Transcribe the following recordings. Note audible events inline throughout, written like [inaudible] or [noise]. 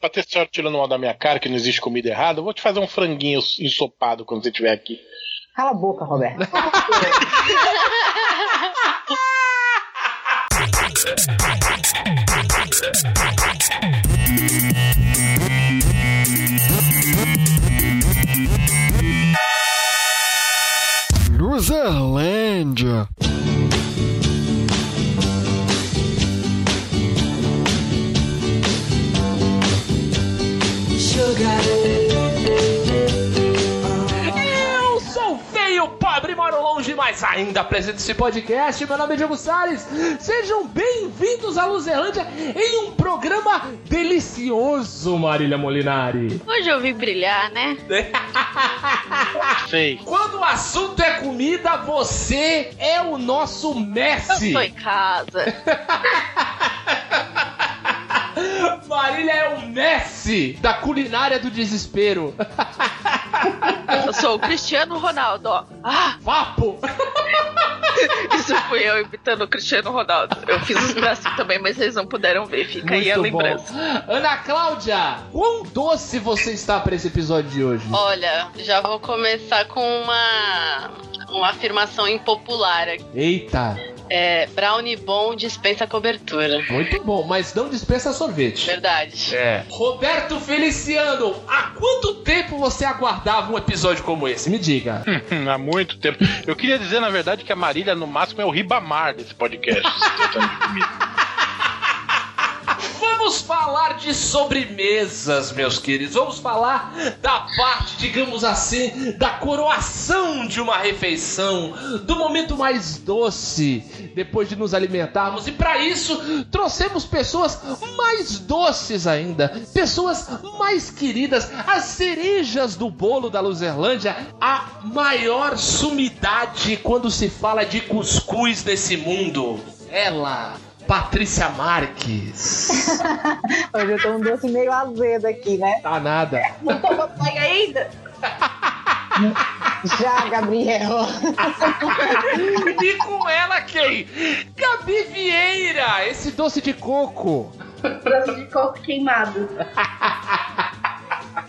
Pra ter sorte tirando mal da minha cara que não existe comida errada, eu vou te fazer um franguinho ensopado quando você estiver aqui. Cala a boca, Roberto. Luzerlândia. Eu sou feio, pobre, moro longe, mas ainda apresento esse podcast. Meu nome é Diego Salles. Sejam bem-vindos à Luzerlândia em um programa delicioso, Marília Molinari. Hoje eu vim brilhar, né? [laughs] Sei. Quando o assunto é comida, você é o nosso Eu Messi. tô em casa. [laughs] Marília é o Messi da culinária do desespero. Eu sou o Cristiano Ronaldo, ó. Ah, Vapo! isso fui eu imitando o Cristiano Ronaldo. Eu fiz os braços também, mas vocês não puderam ver. Fica aí a Muito bom. lembrança. Ana Cláudia, quão doce você está para esse episódio de hoje? Olha, já vou começar com uma, uma afirmação impopular aqui. Eita, É, brownie bom dispensa cobertura. muito bom, mas não dispensa sorvete. Verdade. É. Roberto Feliciano, há quanto tempo você aguardava um episódio como esse? Me diga. Hum, Há muito tempo. Eu queria dizer, na verdade, que a Marília, no máximo, é o Ribamar desse podcast. [laughs] Vamos falar de sobremesas, meus queridos. Vamos falar da parte, digamos assim, da coroação de uma refeição, do momento mais doce depois de nos alimentarmos. E para isso, trouxemos pessoas mais doces ainda, pessoas mais queridas, as cerejas do bolo da Luzerlândia, a maior sumidade quando se fala de cuscuz nesse mundo. Ela, Patrícia Marques. [laughs] Hoje eu tô um doce meio azedo aqui, né? Tá nada. Não tomou banho ainda? Já, Gabriel. [laughs] E com ela quem? Gabi Vieira, esse doce de coco. Doce de coco queimado. [laughs]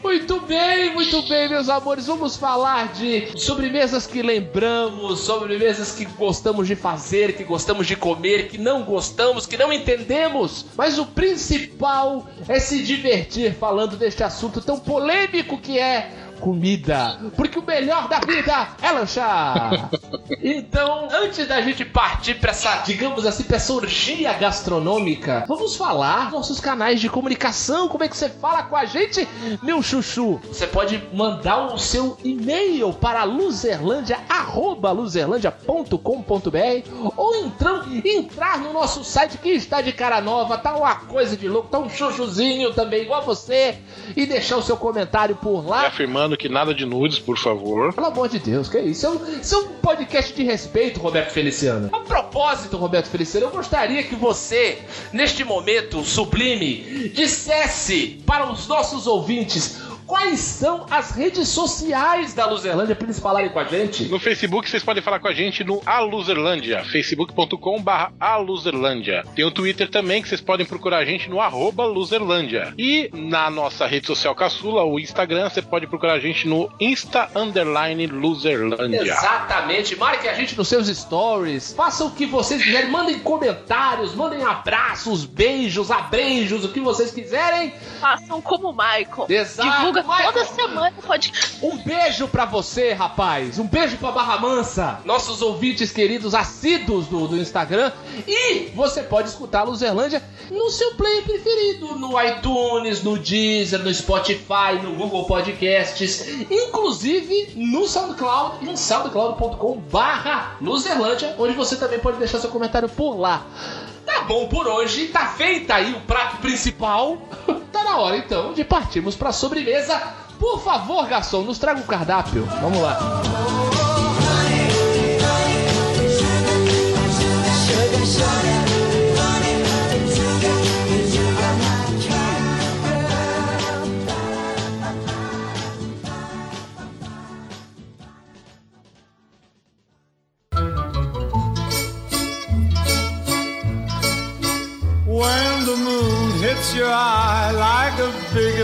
Muito bem, muito bem, meus amores. Vamos falar de sobremesas que lembramos, sobremesas que gostamos de fazer, que gostamos de comer, que não gostamos, que não entendemos. Mas o principal é se divertir falando deste assunto tão polêmico que é comida. Porque o melhor da vida é lanchar. [laughs] Então, antes da gente partir para essa, digamos assim, pra essa orgia gastronômica, vamos falar dos nossos canais de comunicação. Como é que você fala com a gente, meu chuchu? Você pode mandar o seu e-mail para luzerlandia, arroba luzerlandia.com.br ou então entrar no nosso site que está de cara nova, tá uma coisa de louco, tá um chuchuzinho também igual você e deixar o seu comentário por E lá. afirmando que nada de nudes, por favor. Pelo amor de Deus, que é isso? Isso é um, isso é um podcast de respeito, Roberto Feliciano. A propósito, Roberto Feliciano, eu gostaria que você, neste momento sublime, dissesse para os nossos ouvintes quais são as redes sociais da Luzerlândia para eles falarem com a gente. No Facebook vocês podem falar com a gente no Aluzerlândia, facebook.com.br Aluzerlândia. Tem o Twitter também que vocês podem procurar a gente no arroba Luzerlândia. E na nossa rede social caçula, o Instagram, você pode procurar a gente no Insta Underline Luzerlândia. Exatamente, marque a gente nos seus stories, façam o que vocês quiserem, mandem comentários, mandem abraços, beijos, abreijos, o que vocês quiserem. Façam como o Michael. Exato, Divulga Michael. toda semana podcast. Um beijo pra você, rapaz. Um beijo pra Barra Mansa, nossos ouvintes queridos assíduos do, do Instagram. E você pode escutar a Luzerlândia no seu player preferido, no iTunes, no Deezer, no Spotify, no Google Podcasts, inclusive no SoundCloud, em soundcloud.com barra Luzerlândia, onde você também pode deixar seu comentário por lá. Tá bom por hoje, tá feita aí o prato principal. [laughs] tá na hora então de partirmos pra sobremesa. Por favor, garçom, nos traga o cardápio. Vamos lá. When the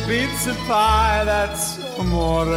pizza pie. That's amore.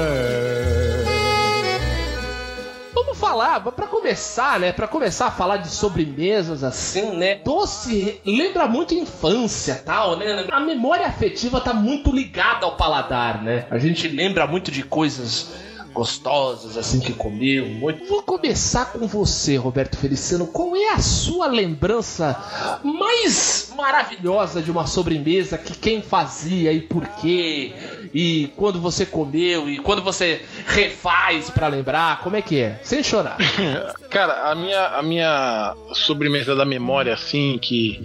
Vamos falar, pra começar, né? Pra começar a falar de sobremesas assim, né? Doce lembra muito infância, tal, né? A memória afetiva tá muito ligada ao paladar, né? A gente lembra muito de coisas gostosas assim que comeu, muito. Vou começar com você, Roberto Feliciano. Qual é a sua lembrança mais maravilhosa de uma sobremesa que quem fazia e por quê? E quando você comeu e quando você refaz pra lembrar, como é que é? Sem chorar. [laughs] Cara, a minha, a minha sobremesa da memória, assim, que,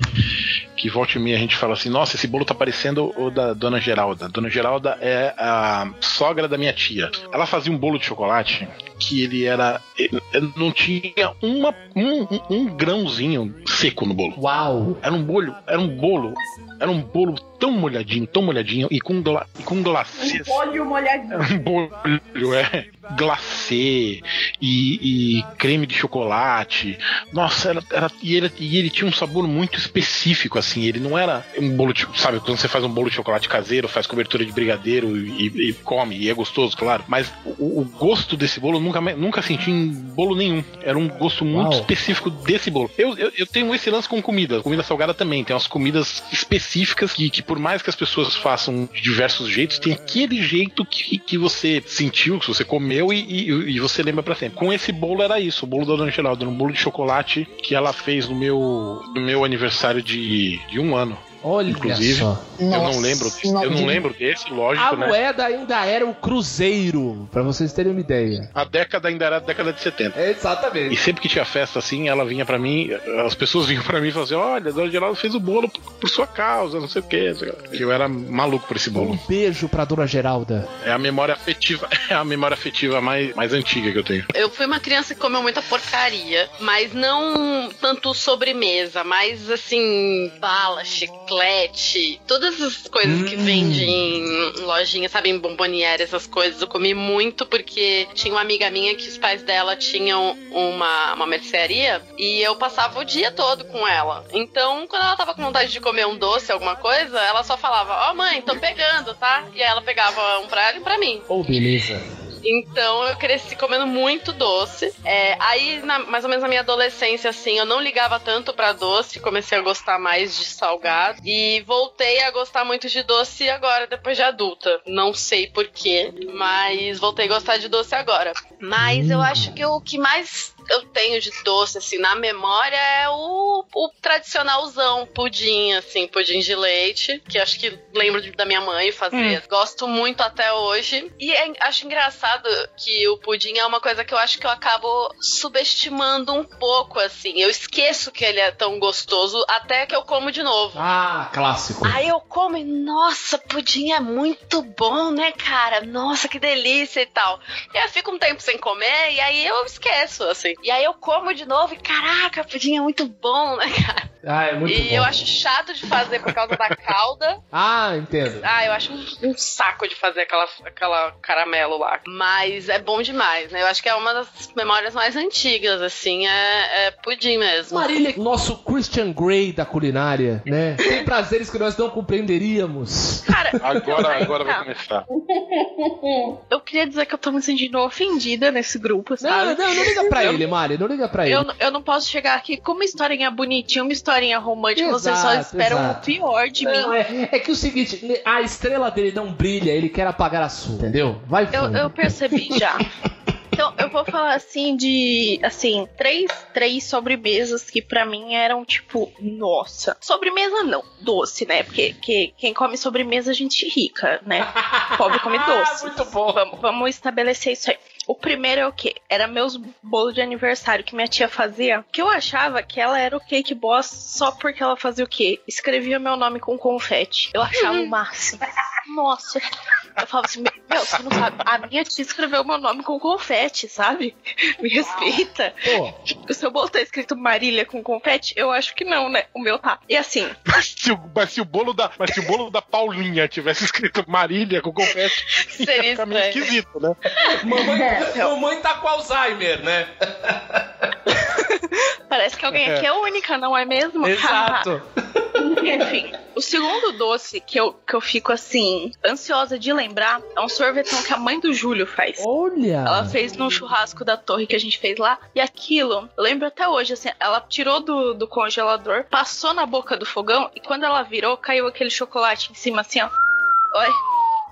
que volta e meia a gente fala assim: nossa, esse bolo tá parecendo o da Dona Geralda. Dona Geralda é a sogra da minha tia. Ela fazia um bolo de chocolate que ele era. ele- não tinha uma, um, um- grãozinho seco no bolo. Uau! Era um bolo, era um bolo, era um bolo tão molhadinho, tão molhadinho e com, gla, e com glacês. Um olho molhadinho. [laughs] Um bolho, é. Glacê e, e creme de chocolate. Nossa, era, era- e, ele, e ele tinha um sabor muito específico, assim. Ele não era um bolo de. Sabe, quando você faz um bolo de chocolate caseiro, faz cobertura de brigadeiro e, e come, e é gostoso, claro. Mas o, o gosto desse bolo eu nunca, nunca senti em bolo nenhum. Era um gosto muito Uau. específico desse bolo. Eu, eu, eu tenho esse lance com comida. Comida salgada também. Tem umas comidas específicas que, que por mais que as pessoas façam de diversos jeitos, tem aquele jeito que, que você sentiu, que você comeu e, e, e você lembra pra sempre. Com esse bolo era isso. O bolo da Dona Geralda. Era um bolo de chocolate que ela fez no meu, no meu aniversário de, de um ano. Olha Inclusive, só. eu não lembro. Eu não lembro desse, lógico, A né? moeda ainda era o cruzeiro, pra vocês terem uma ideia. A década ainda era a década de 70. E Exatamente. sempre que tinha festa assim, ela vinha pra mim, as pessoas vinham pra mim e falavam assim: Olha, a Dona Geralda fez o bolo por, por sua causa, não sei o quê. Eu era maluco por esse Um bolo. beijo pra Dona Geralda. É a memória afetiva, [laughs] é a memória afetiva mais, mais antiga que eu tenho. Eu fui uma criança que comeu muita porcaria, mas não tanto sobremesa, mas assim, bala, chiclete, todas as coisas que Hum. vendem em lojinha, sabe, em bomboniere, essas coisas. Eu comi muito porque tinha uma amiga minha que os pais dela tinham uma, uma mercearia e eu passava o dia todo com ela. Então, quando ela tava com vontade de comer um doce, alguma coisa, ela só falava: Ó, mãe, tô pegando, tá? E aí ela pegava um pra ela e pra mim. Oh, beleza. Então eu cresci comendo muito doce. É, aí, na- mais ou menos na minha adolescência, assim, eu não ligava tanto pra doce, comecei a gostar mais de salgado. E voltei a gostar muito de doce agora, depois de adulta. Não sei porquê, mas voltei a gostar de doce agora. Mas eu acho que o que mais eu tenho de doce, assim, na memória é o, o tradicionalzão, pudim, assim, pudim de leite, que acho que lembro da minha mãe fazer. Gosto muito até hoje. E é- acho engraçado que o pudim é uma coisa que eu acho que eu acabo subestimando um pouco, assim. Eu esqueço que ele é tão gostoso até que eu como de novo. Ah, clássico. Aí eu como e, nossa, pudim é muito bom, né, cara? Nossa, que delícia e tal. E aí eu fico um tempo sem comer e aí eu esqueço, assim. E aí eu como de novo e, caraca, pudim é muito bom, né, cara? Ah, é muito e bom. eu acho chato de fazer por causa da calda. [laughs] Ah, entendo. Ah, eu acho um, um saco de fazer aquela, aquela caramelo lá. Mas é bom demais, né? Eu acho que é uma das memórias mais antigas, assim, é, é pudim mesmo. Marília, nosso Christian Grey da culinária, né? Tem prazeres que nós não compreenderíamos. Cara, [laughs] Agora, agora vai começar. [laughs] Eu queria dizer que eu tô me sentindo ofendida nesse grupo, Não, sabe? não, não liga pra Eu- ele, Mari, não liga pra ele. Eu, eu não posso chegar aqui com uma historinha bonitinha, uma historinha romântica, vocês só Exato, esperam exato. o pior de Não, mim. é, é que o seguinte, a estrela dele não brilha, ele quer apagar a sua, entendeu? Vai Eu, eu percebi já. [laughs] Então, eu vou falar assim de, assim, três, três sobremesas que pra mim eram tipo, nossa. Sobremesa não, doce, né? Porque que, quem come sobremesa a gente rica, né? Pobre come [laughs] doce. Muito bom. Vamos, vamos estabelecer isso aí. O primeiro é o quê? Era meus bolos de aniversário que minha tia fazia. Que eu achava que ela era o cake boss só porque ela fazia o quê? Escrevia meu nome com confete. Eu achava o máximo. Nossa. Eu falava assim, meu, você não sabe. A minha tia escreveu meu nome com confete, sabe? Me respeita. Pô, O seu bolo tá escrito Marília com confete? Eu acho que não, né? O meu tá. E assim, Mas se, o, mas se o bolo da, mas se o bolo da Paulinha tivesse escrito Marília com confete, Seria fica meio estranho. esquisito, né? mamãe, mamãe tá com Alzheimer, né? parece que alguém aqui é única, não é mesmo? Exato. [laughs] Enfim, o segundo doce que eu, que eu fico assim, ansiosa de lembrar é um sorvetão que a mãe do Júlio faz. Olha! Ela fez no churrasco da torre que a gente fez lá. E aquilo, eu lembro até hoje, assim, ela tirou do, do congelador, passou na boca do fogão e quando ela virou, caiu aquele chocolate em cima, assim, ó. Oi.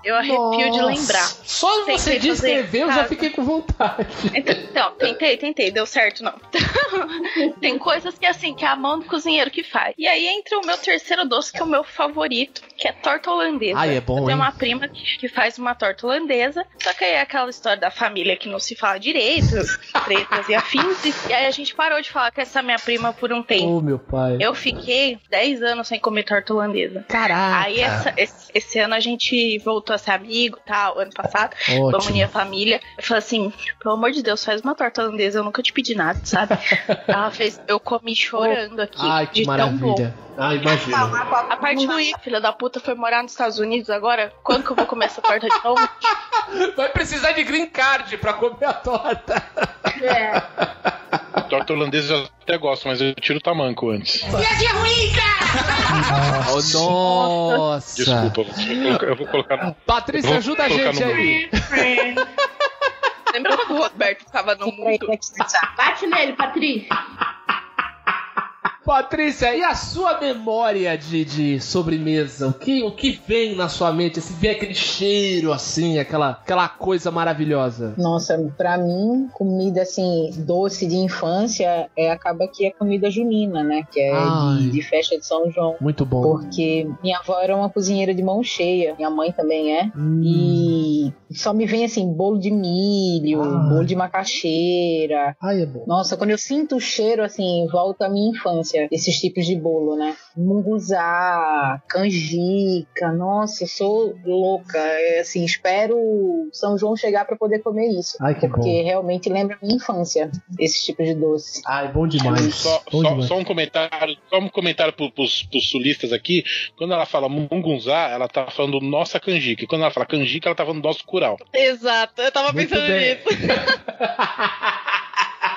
Eu arrepio de Nossa. lembrar. Só Tentei você descrever, eu já fiquei com vontade. Então, tentei, tentei, deu certo não. [laughs] Tem coisas que assim, que é a mão do cozinheiro que faz. E aí entra o meu terceiro doce, que é o meu favorito, que é torta holandesa. Ai, é bom, Eu tenho hein? uma prima que, faz uma torta holandesa, só que aí é aquela história da família que não se fala direito, [laughs] tretas e afins. E, aí a gente parou de falar com essa minha prima por um tempo. Ô, meu pai. Eu fiquei 10 anos sem comer torta holandesa. Caraca. Aí essa- esse, esse ano a gente voltou a ser amigo tal, ano passado. Vamos Ótimo. unir a família. Eu falei assim, pelo amor de Deus, faz uma torta holandesa, eu nunca te pedi nada, sabe? [laughs] Ela fez, eu comi chorando aqui. Ai, que de tão bom. Ah, imagina. A parte ruim, filha da puta, foi morar nos Estados Unidos agora. Quando que eu vou comer essa torta de novo? [laughs] Vai precisar de green card pra comer a torta. Torta holandesa eu até gosto, mas eu tiro o tamanco antes. Oh, nossa. Desculpa, eu vou colocar- eu vou colocar no. Patrícia, Vou ajuda a colocar gente no aí. Lembra quando o Roberto ficava no mundo? Bate nele, Patrícia. Patrícia, e a sua memória de, de sobremesa? O que, o que vem na sua mente? Se vem aquele cheiro assim, aquela, aquela coisa maravilhosa. Nossa, pra mim, comida assim, doce de infância, é, acaba que é comida junina, né? Que é de, de festa de São João. Muito bom. Porque minha avó era uma cozinheira de mão cheia, minha mãe também é. Hum. E só me vem assim, bolo de milho, Ai. bolo de macaxeira. Ai, é bom. Nossa, quando eu sinto o cheiro, assim, volta à minha infância, esses tipos de bolo, né? Munguzá, canjica, nossa, eu sou louca. É, assim, espero São João chegar pra poder comer isso. Ai, que porque bom. realmente lembra a minha infância, esses tipos de doce. Ai, bom demais. Só, bom só- demais. só um comentário, só um comentário pro, pros, pros sulistas aqui. Quando ela fala mungunzá, ela tá falando nossa canjica. E quando ela fala canjica, ela tá falando nosso Exato, eu tava Muito pensando bem. nisso. [laughs]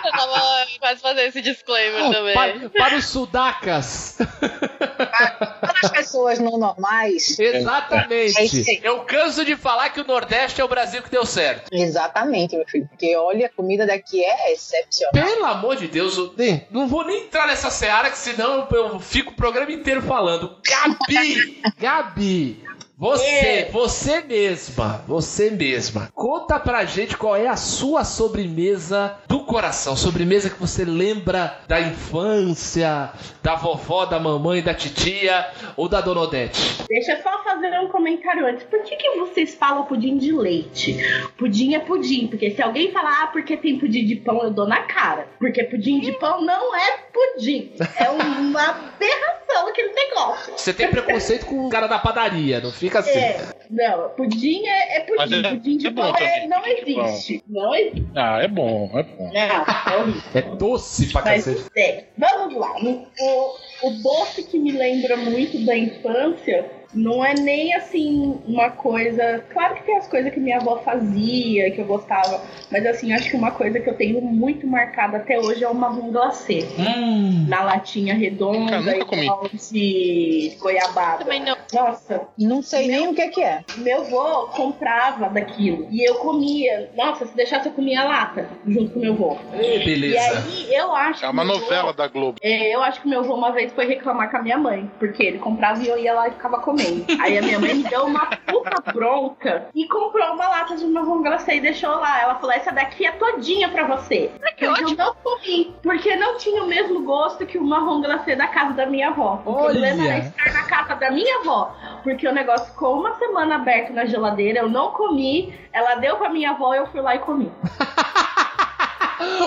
Eu tava quase fazendo esse disclaimer também. Para, para os sudacas. Para as pessoas não normais, É Exatamente. aí. Eu canso de falar que o Nordeste é o Brasil que deu certo. exatamente, meu filho. Porque olha, a comida daqui é excepcional. Pelo amor de Deus, eu não vou nem entrar nessa seara, que senão eu fico o programa inteiro falando. Gabi! [laughs] Gabi! Você, você mesma, você mesma, conta pra gente qual é a sua sobremesa do coração. Sobremesa que você lembra da infância, da vovó, da mamãe, da titia ou da dona Odete. Deixa eu só fazer um comentário antes. Por que, que vocês falam pudim de leite? Pudim é pudim. Porque se alguém falar, ah, porque tem pudim de pão, eu dou na cara. Porque pudim de pão não é pudim. É uma [laughs] aberração aquele negócio. Você tem preconceito com o cara da padaria, não fica assim. É, não, pudim é, é pudim. é- pudim de é bom pão é- não existe. Não existe. Ah, é bom, é bom. Não, é horrível. É doce pra Mas cacete. é, vamos lá. O, o doce que me lembra muito da infância não é nem assim uma coisa. Claro que tem as coisas que minha avó fazia, que eu gostava, mas assim, acho que uma coisa que eu tenho muito marcada até hoje é o marrom glacê. Hum, Na latinha redonda Nunca e comi. com de goiabada. Também não. Nossa, Não sei nem o que, que é. meu avô comprava daquilo e eu comia. Nossa, se deixasse eu comia a lata junto com meu avô. ê, E beleza. aí eu acho É que uma meu avô- novela da Globo. é, eu acho que meu avô uma vez foi reclamar com a minha mãe, porque ele comprava e eu ia lá e ficava comendo. Aí a minha mãe me deu uma puta bronca e comprou uma lata de marrom glacê e deixou lá. Ela falou: essa daqui é todinha pra você. Que Porque ótimo. eu não comi, porque não tinha o mesmo gosto que o marrom glacê da casa da minha avó. O Olha! problema era estar na casa da minha avó, porque o negócio ficou uma semana aberto na geladeira, eu não comi, ela deu pra minha avó e eu fui lá e comi. [laughs]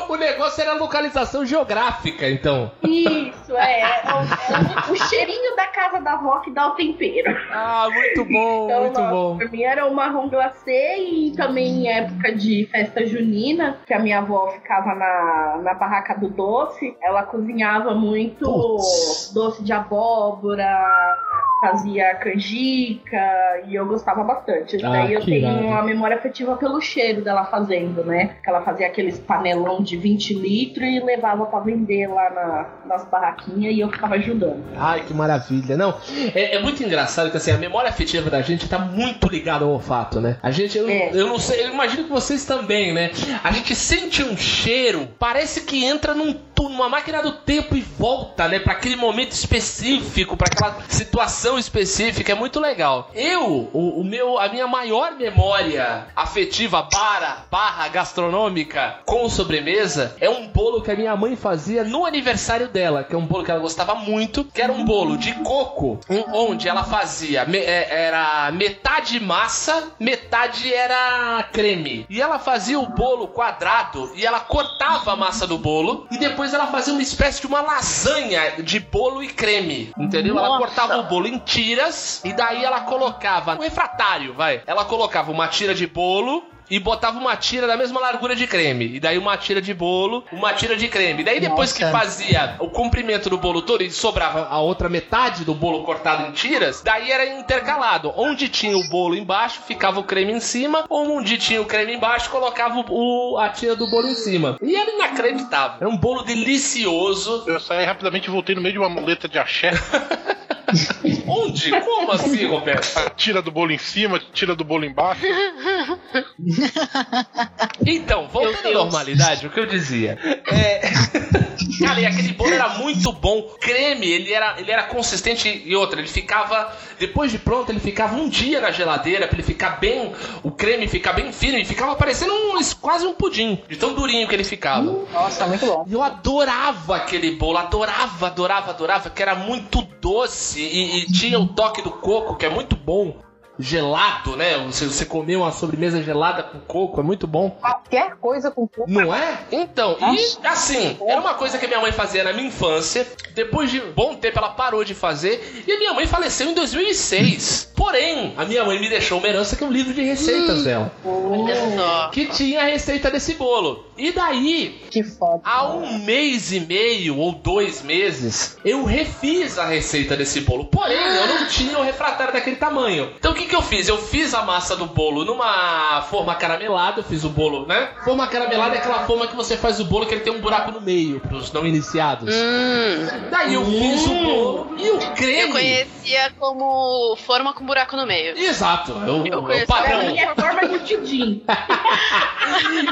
O negócio era localização geográfica, então. Isso, é. é o, é o cheirinho da casa da avó que dá o tempero. Ah, muito bom, Então, muito nossa, bom. Pra mim era o marrom glacê e também em época de festa junina, que a minha avó ficava na, na barraca do doce, ela cozinhava muito Putz. doce de abóbora, fazia canjica e eu gostava bastante. Ah, Daí eu tenho irado. uma memória afetiva pelo cheiro dela fazendo, né? Que ela fazia aqueles panelão de 20 litros e levava pra vender lá na- nas barraquinhas e eu ficava ajudando. Ai, que maravilha. Não, é, é muito engraçado que assim, a memória afetiva da gente tá muito ligada ao olfato, né? A gente, eu, É. eu não sei, eu imagino que vocês também, né? A gente sente um cheiro, parece que entra num, numa máquina do tempo e volta, né? Pra aquele momento específico, pra aquela situação específica. É muito legal. Eu, o, o meu, a minha maior memória afetiva barra, barra gastronômica com sobremesa é um bolo que a minha mãe fazia no aniversário dela, que é um bolo que ela gostava muito, que era um bolo de coco, onde ela fazia me- é, era metade massa, metade era creme. E ela fazia o bolo quadrado e ela cortava a massa do bolo e depois ela fazia uma espécie de uma lasanha de bolo e creme, entendeu? Ela Nossa. cortava o bolo em tiras e daí ela colocava um refratário, vai. Ela colocava uma tira de bolo e botava uma tira da mesma largura de creme. E daí uma tira de bolo, uma tira de creme. E daí depois que Nossa. fazia o comprimento do bolo todo e sobrava a outra metade do bolo cortado em tiras, daí era intercalado. Onde tinha o bolo embaixo, ficava o creme em cima, ou onde tinha o creme embaixo, colocava o, o- a tira do bolo em cima. E era inacreditável. Era um bolo delicioso. Eu saí rapidamente e voltei no meio de uma muleta de axé. [laughs] [laughs] Onde? Como assim, Roberto? Tira do bolo em cima, tira do bolo embaixo. Então, voltando à normalidade, o que eu dizia. É. Aquele bolo era muito bom. Creme, ele era, ele era consistente e outra, ele ficava. Depois de pronto, ele ficava um dia na geladeira pra ele ficar bem. O creme ficar bem firme, ficava parecendo um, quase um pudim, de tão durinho que ele ficava. Nossa, muito bom. Eu adorava aquele bolo, adorava, adorava, adorava, que era muito doce e, e tinha o toque do coco, que é muito bom. Gelado, né? Você, você comer uma sobremesa gelada com coco, é muito bom. Qualquer coisa com coco. Não é? Então, e assim, era uma coisa que a minha mãe fazia na minha infância. Depois de um bom tempo ela parou de fazer. E a minha mãe faleceu em 2006. Porém, a minha mãe me deixou uma herança que é um livro de receitas dela. Olha só. Que tinha a receita desse bolo. E daí, Que foda. Há um mês e meio ou dois meses, eu refiz a receita desse bolo. Porém, eu não tinha o refratário daquele tamanho. Então o que, que eu fiz? Eu fiz a massa do bolo numa forma caramelada. Eu fiz o bolo, né? Forma caramelada é aquela forma que você faz o bolo que ele tem um buraco no meio, pros não iniciados. Hum, Daí eu fiz o bolo e o creme. eu conhecia como forma com buraco no meio. Exato, eu, Eu o conheço Pra padrão. é forma de tidim. [laughs]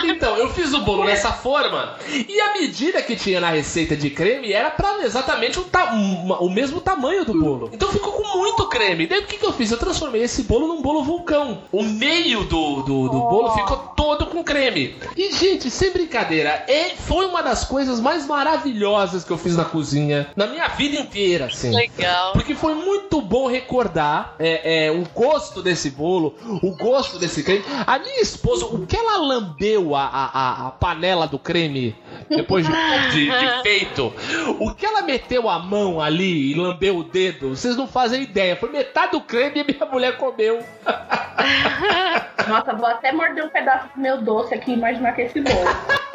Então, eu fiz o bolo nessa forma e a medida que tinha na receita de creme era pra exatamente o, ta- uma- o mesmo tamanho do bolo. Então ficou com muito creme. Daí o que, que eu fiz? Eu transformei esse bolo num bolo vulcão. O meio do, do, do bolo ficou todo com creme. E, gente, sem brincadeira, é, foi uma das coisas mais maravilhosas que eu fiz na cozinha na minha vida inteira, assim. Legal. Porque foi muito bom recordar é, é, o gosto desse bolo, o gosto desse creme. A minha esposa, o que ela lambeu a, a, a- panela do creme depois de, de- de [laughs] feito, o que ela meteu a mão ali e lambeu o dedo, vocês não fazem ideia. Foi metade do creme e minha mulher comeu. [laughs] Nossa, vou até morder um pedaço do meu doce aqui e imaginar que é esse bolo. [laughs]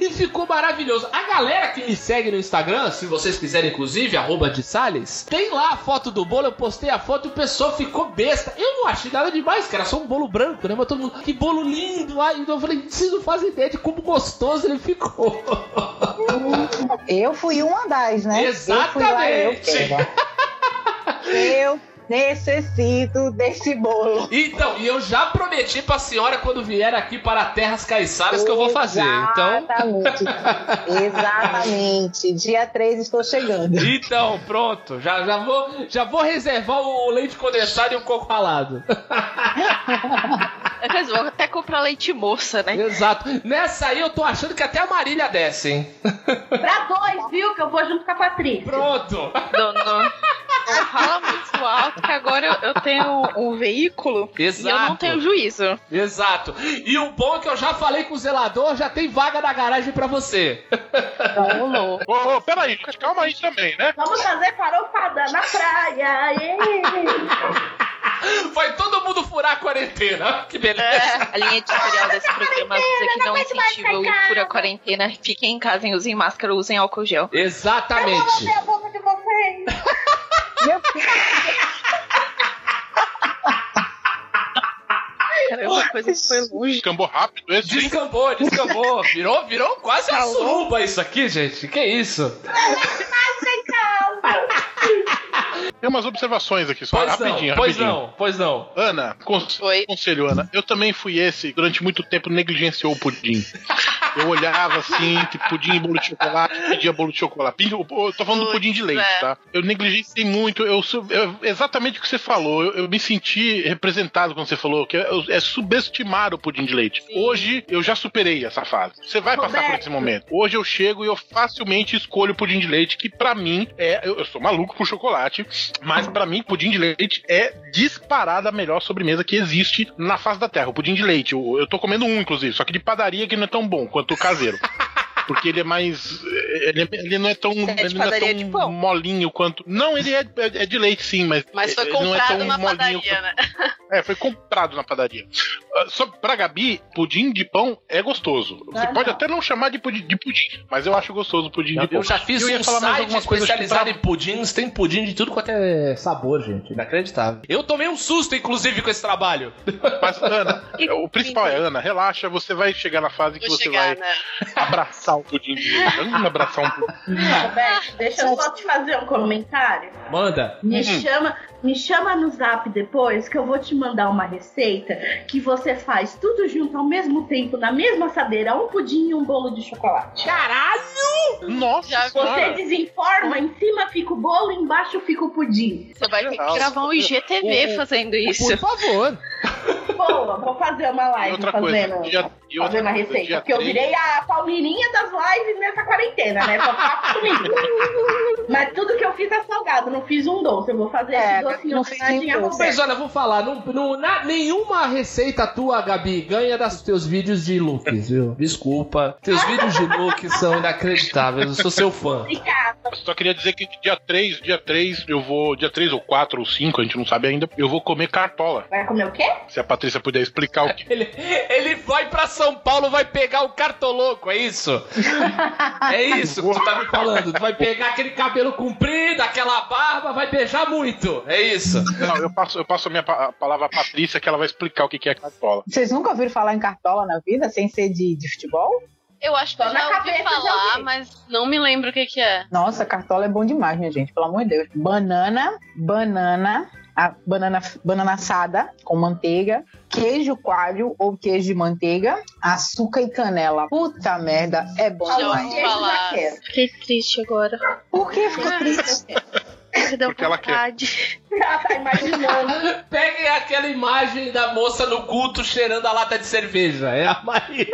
E ficou maravilhoso. A galera que me segue no Instagram, se vocês quiserem, inclusive, arroba de Salles, tem lá a foto do bolo, eu postei a foto e o pessoal ficou besta. Eu não achei nada demais, que era só um bolo branco, né? Mas todo mundo, que bolo lindo! Aí eu falei, vocês não fazem ideia de como gostoso ele ficou. Eu fui uma das, né? Eu fui lá, eu Exatamente. Eu [laughs] necessito desse bolo. Então, e eu já prometi pra senhora quando vier aqui para Terras Caiçaras que eu vou fazer. Então. Exatamente. Exatamente. Dia 3 estou chegando. Então, pronto. Já, já, vou, já vou reservar o leite condensado e o coco ralado. Eles vão até comprar leite moça, né? Exato. Nessa aí eu tô achando que até a Marília desce, hein? pra dois, viu? Que eu vou junto com a Patrícia. Pronto. Não, não, não fala muito alto que agora eu, eu tenho um veículo e eu Exato. não tenho juízo. Exato. E o bom é que eu já falei com o zelador, já tem vaga na garagem pra você. Não rolou. Ô, ô, peraí, gente, calma aí também, né? Vamos fazer farofada na praia. Vai todo mundo furar a quarentena. Que beleza. É, a linha editorial desse programa diz que não incentiva o fura a quarentena. Fiquem em casa, usem máscara, usem álcool gel. Exatamente. a boca de vocês. yep. [laughs] Caramba, a coisa foi longe. Cambou rápido esse. Descambou, descambou. Virou, virou quase uma Calou. suruba isso aqui, gente. Que isso? [laughs] Tem umas observações aqui, só Pois rapidinho, não, pois rapidinho. não, pois não. Ana, cons- Oi. conselho, Ana. Eu também fui esse, durante muito tempo, negligenciou o pudim. [laughs] Eu olhava assim, tipo, pudim e bolo de chocolate, pedia bolo de chocolate. Eu tô falando do pudim de leite, é. tá? Eu negligenciei muito, eu, sou- eu- exatamente o que você falou. Eu, eu me senti representado quando você falou, que é, é subestimar o pudim de leite. Sim. Hoje eu já superei essa fase. Você vai passar por Roberto. esse momento. Hoje eu chego e eu facilmente escolho o pudim de leite, que pra mim é. Eu, eu sou maluco por chocolate, mas pra mim, pudim de leite é disparada a melhor sobremesa que existe na face da Terra. O pudim de leite. Eu, eu tô comendo um, inclusive, só que de padaria que não é tão bom quanto o caseiro. [laughs] Porque ele é mais. Ele, é- ele não é tão, de ele não é tão de pão? molinho quanto. Não, ele é, é- é de leite, sim, mas. Mas foi é comprado tão na padaria, né? [laughs] é, foi comprado na padaria. Ah, Só pra Gabi, pudim de pão é gostoso. Você Ah, pode não. até não chamar de pudim, de pudim, mas eu acho gostoso o pudim de pão. Eu já fiz Eu ia um falar mais alguma coisa, especializado pra- em pudins, tem pudim de tudo quanto é sabor, gente. Inacreditável. Eu tomei um susto, inclusive, com esse trabalho. [laughs] Mas, Ana, o principal é, Ana, relaxa, você vai chegar na fase que Vou você chegar, vai né? abraçar o pudim de leite. Vamos abraçar um pudim. Roberto, deixa eu só te fazer um comentário. Manda. Me Uhum. chama, me chama no zap depois que eu vou te mandar uma receita que você faz tudo junto ao mesmo tempo, na mesma assadeira, um pudim e um bolo de chocolate. Nossa Já- Você senhora. desinforma, em cima fica o bolo, embaixo fica o pudim. Você vai ter que gravar um IGTV fazendo isso. Por favor. Boa, vou fazer uma live outra fazendo, coisa, e outra fazendo a receita. Porque eu três- virei a Paulininha das lives nessa quarentena, né? Só faço comigo. Mas tudo que eu fiz é salgado, não fiz um doce. Eu vou fazer É, esse docinho não doce. Mas olha, eu vou falar, não, não- na- nenhuma receita tua, Gabi, ganha dos teus vídeos de looks, viu? Desculpa. Teus vídeos de looks [laughs] são inacreditáveis, eu sou seu fã. Obrigada. Só queria dizer que dia 3, dia 3, eu vou. Dia 3 ou 4 ou 5, a gente não sabe ainda. Eu vou comer cartola. Vai comer o quê? Se a Patrícia puder explicar o que. Ele, ele vai pra São Paulo, vai pegar o cartoloco, é isso? [laughs] É isso que tu tá me falando. Tu vai pegar aquele cabelo comprido, aquela barba, vai beijar muito. É isso. Não, eu passo, eu passo a minha pa- a palavra à Patrícia que ela vai explicar o que que é cartola. Vocês nunca ouviram falar em cartola na vida, sem ser de, de futebol? Eu acho que eu já ouvi falar, ouvi. mas não me lembro o que que é. Nossa, cartola é bom demais, minha gente, pelo amor de Deus. Banana, banana, a banana, banana assada com manteiga, queijo coalho ou queijo de manteiga, açúcar e canela. Puta merda, é bom falar. Fiquei triste agora. Por que ficou triste? Deu Porque ela quer. vontade. [laughs] Ela tá imaginando. Peguem aquela imagem da moça no culto cheirando a lata de cerveja. É a Marília.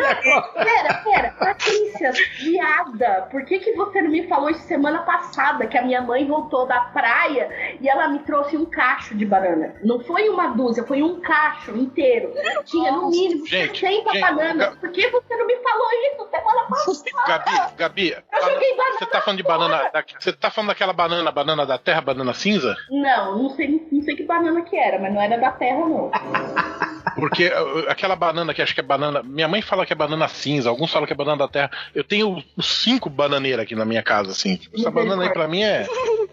Pera, pera. Patrícia, viada, por que, que você não me falou isso semana passada? Que a minha mãe voltou da praia e ela me trouxe um cacho de banana. Não foi uma dúzia, foi um cacho inteiro. Tinha no mínimo Gente, 60 gente, bananas. Por que você não me falou isso semana passada? Gabi, Gabi, Eu joguei banana você tá falando de banana. da- Você tá falando daquela banana, banana da terra, banana cinza? Não, não sei, não sei que banana que era, mas não era da terra, não. Porque uh, aquela banana que acho que é banana. Minha mãe fala que é banana cinza, alguns falam que é banana da terra. Eu tenho cinco bananeiras aqui na minha casa, assim. Essa banana aí pra mim é.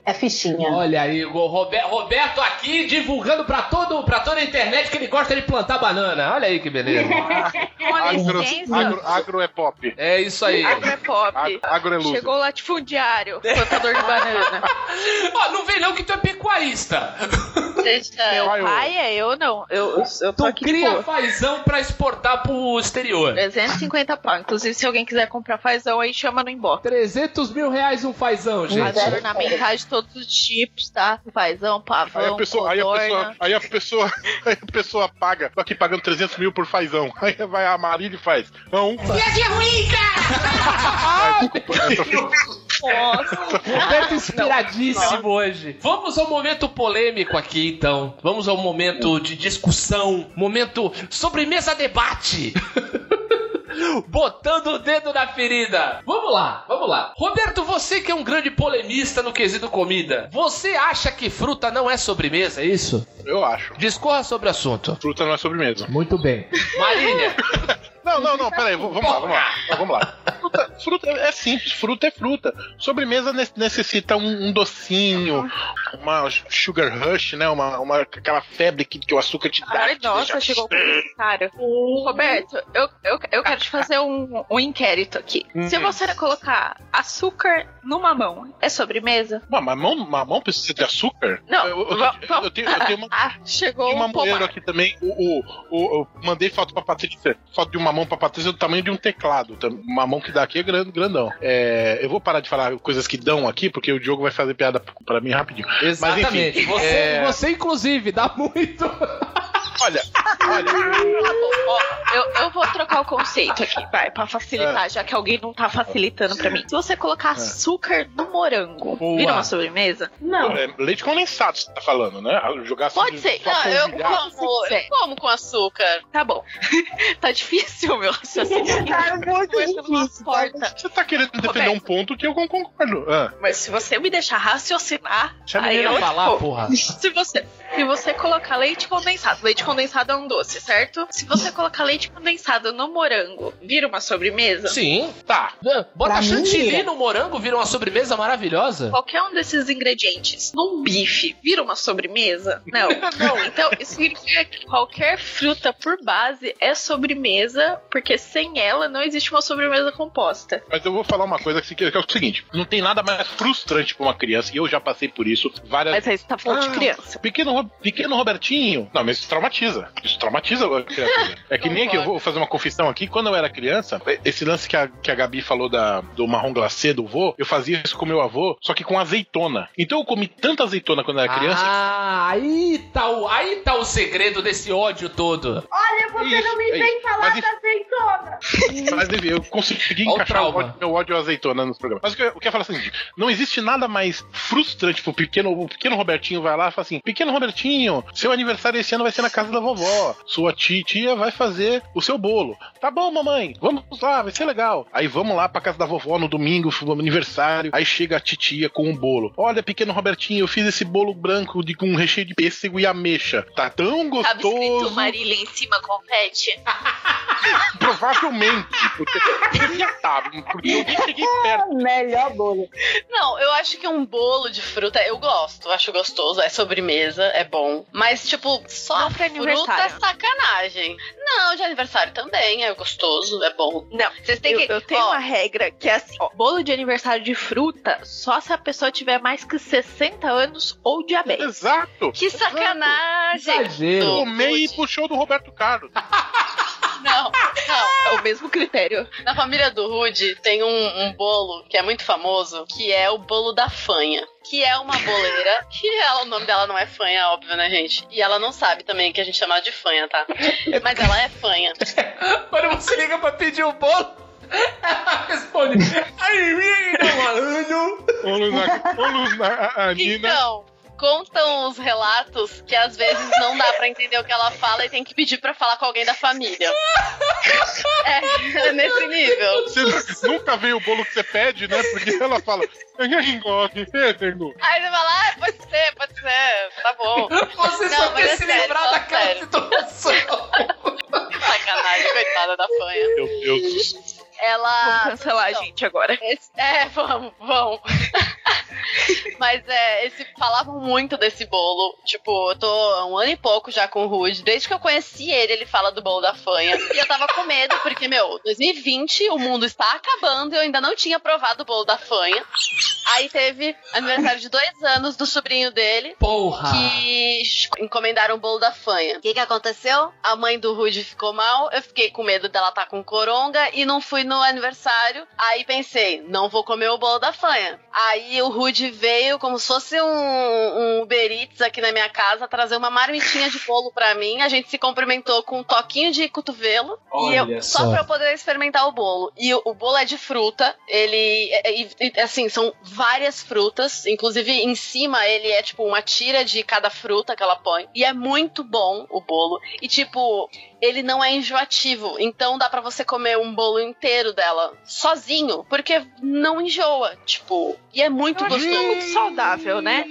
É fichinha. Olha aí, o Roberto, aqui divulgando pra, todo, pra toda a internet que ele gosta de plantar banana. Olha aí que beleza. [laughs] Agro, agro, agro é pop. É isso aí. Agro é pop. Agro, agro é luz. Chegou o latifundiário, [laughs] plantador de banana. [laughs] Ó, não vem não que tu é pecuarista. Deixa. Meu Meu pai é, eu não. Eu, eu tô Tu aqui cria boa. fazão pra exportar pro exterior. 350 pau. Inclusive, se alguém quiser comprar fazão aí, chama no inbox. 300 mil reais um fazão, gente. Faz ornamentais de todos os tipos, tá? Fazão, Aí pavão, a, pessoa, aí, a pessoa, aí a pessoa, [laughs] aí a pessoa paga, tô aqui pagando 300 mil por fazão. [laughs] Aí vai a Marília e faz. Não. Ah, desculpa, eu tô- [laughs] Nossa. Roberto inspiradíssimo hoje. Vamos ao momento polêmico aqui, então. Vamos ao momento de discussão. Momento sobremesa debate. Botando o dedo na ferida. Vamos lá, vamos lá. Roberto, você que é um grande polemista no quesito comida, você acha que fruta não é sobremesa, é isso? Eu acho. Discorra sobre o assunto. Fruta não é sobremesa. Muito bem. Marília, [laughs] Não, não, não, peraí, vamos lá, vamos lá. Vamos lá. Fruta, fruta é simples, fruta é fruta. Sobremesa ne- necessita um, um docinho, uma sugar rush, né? Uma, uma, aquela febre que, que o açúcar te dá. Ai, nossa, deixa- chegou o comentário. Roberto, eu, eu, eu quero te fazer um, um inquérito aqui. Se Hum. você colocar açúcar no mamão, é sobremesa? Uma mamão, mamão precisa de açúcar? Não, Eu, eu- eu- eu tenho, eu tenho uma. [laughs] Ah, chegou uma um pomar. aqui também. O, o, o- eu mandei foto pra Patrícia. Foto de uma mão pra Patrícia do tamanho de um teclado. Uma mão que dá aqui é grande, grandão. É, eu vou parar de falar coisas que dão aqui, porque o Diogo vai fazer piada pra mim rapidinho. Exatamente. enfim, você, é- você, inclusive, dá muito. [laughs] Olha, olha. Tá bom, ó, eu, eu vou trocar o conceito aqui, vai, pra facilitar, É. já que alguém não tá facilitando pra mim. Se você colocar açúcar no morango, Boa. vira uma sobremesa? Não. é, leite condensado, você tá falando, né? Jogar assim, Pode ser. só Não, eu como, eu como com açúcar. Tá bom. [laughs] tá difícil, meu raciocínio. [laughs] Tá muito difícil. porta. Você tá querendo defender Roberto. um ponto que eu con- concordo. Ah, Mas se você me deixar raciocinar, Deixa aí eu falar, tipo, porra. [laughs] Se você, se você colocar leite condensado, leite condensado é um doce, certo? Se você colocar leite condensado no morango, vira uma sobremesa? Sim. tá. Bota Pra mim, chantilly vira. no morango, vira uma sobremesa maravilhosa. Qualquer um desses ingredientes num bife vira uma sobremesa? Não. [laughs] Não. Então, isso significa que qualquer fruta por base é sobremesa, porque sem ela não existe uma sobremesa composta. Mas eu vou falar uma coisa que, que é o seguinte: não tem nada mais frustrante pra uma criança, e eu já passei por isso várias Mas aí você tá falando Ah, de criança. Pequeno, pequeno Robertinho. Não, mas isso traumatiza. Isso traumatiza a criatura. É que nem que eu vou fazer uma confissão aqui. Quando eu era criança, esse lance que a, que a Gabi falou da, do marrom glacê do vô, eu fazia isso com meu avô, só que com azeitona. Então eu comi tanta azeitona quando eu era criança. Ah, aí tá, o, aí tá o segredo desse ódio todo. Olha, você Isso, não me é vem falar Mas isso- da azeitona. [laughs] Mas enfim, eu consegui o encaixar o ódio, meu ódio azeitona nos programas. Mas o que eu, o que eu ia falar é o seguinte: não existe nada mais frustrante pro pequeno. O pequeno Robertinho vai lá e fala assim: Pequeno Robertinho, seu aniversário esse ano vai ser na casa da vovó. Sua tia, tia vai fazer o seu bolo. Tá bom, mamãe, vamos lá, vai ser legal. Aí vamos lá pra casa da vovó no domingo, no aniversário. Aí chega a titia com um bolo. Olha, pequeno Robertinho, eu fiz esse bolo branco de, com recheio de pêssego e ameixa. Tá tão escrito gostoso. Marília em cima, confete? [laughs] Provavelmente, porque devia estar, porque eu nem cheguei [laughs] perto. Melhor bolo. Não, eu acho que um bolo de fruta eu gosto, acho gostoso, é sobremesa, é bom. Mas, tipo, só Não pra fruta é sacanagem. Não, de aniversário também, é gostoso, é bom. Não, Vocês têm eu, que. eu tenho ó, uma regra que é assim: ó, bolo de aniversário de fruta só se a pessoa tiver mais que 60 anos ou diabetes. Exato. Que sacanagem! Exagero. Tomei e puxou do Roberto Carlos. [laughs] Não, não. [laughs] É o mesmo critério. Na família do Rude tem um, um bolo que é muito famoso, que é o bolo da fanha. Que é uma boleira, [laughs] que ela, o nome dela não é fanha, óbvio, né, gente? E ela não sabe também que a gente chama ela de fanha, tá? [laughs] Mas ela é fanha. Quando você liga pra pedir o bolo, ela responde. Aí, menina, mano. Ô, Luna, ô, Luna, a, a Nina. Então, contam os relatos que às vezes não dá pra entender o que ela fala e tem que pedir pra falar com alguém da família. É, é nesse nível. Você nunca vê o bolo que você pede, né? Porque ela fala, eu engorde, Pedro. Aí você fala, ah, pode ser, pode ser, tá bom. Você Não, só mas quer é se sério, fala daquela sério. situação. [laughs] Sacanagem, coitada da fanha. Meu Deus. Ela. Vamos cancelar a Então, gente agora. Esse- é, vamos, vamos. [laughs] Mas é, esse, falavam muito desse bolo. Tipo, eu tô há um ano e pouco já com o Rude. Desde que eu conheci ele, ele fala do bolo da fanha. E eu tava com medo, porque, meu, 2020, o mundo está acabando e eu ainda não tinha provado o bolo da fanha. Aí teve aniversário de dois anos do sobrinho dele. Porra. Que encomendaram o bolo da fanha. O que, que aconteceu? A mãe do Rude ficou mal. Eu fiquei com medo dela estar com coronga e não fui no aniversário. Aí pensei, não vou comer o bolo da fanha. Aí o Rude veio como se fosse um, um Uber Eats aqui na minha casa trazer uma marmitinha de bolo pra mim. A gente se cumprimentou com um toquinho de cotovelo. e eu, Olha só só. pra eu poder experimentar o bolo. E o, o bolo é de fruta. Ele, é- é- assim, são várias frutas. Inclusive, em cima ele é tipo uma tira de cada fruta que ela põe. E é muito bom o bolo. E tipo, ele não é enjoativo. Então dá pra você comer um bolo inteiro dela sozinho. Porque não enjoa. Tipo, e é muito é gostoso. muito saudável, né?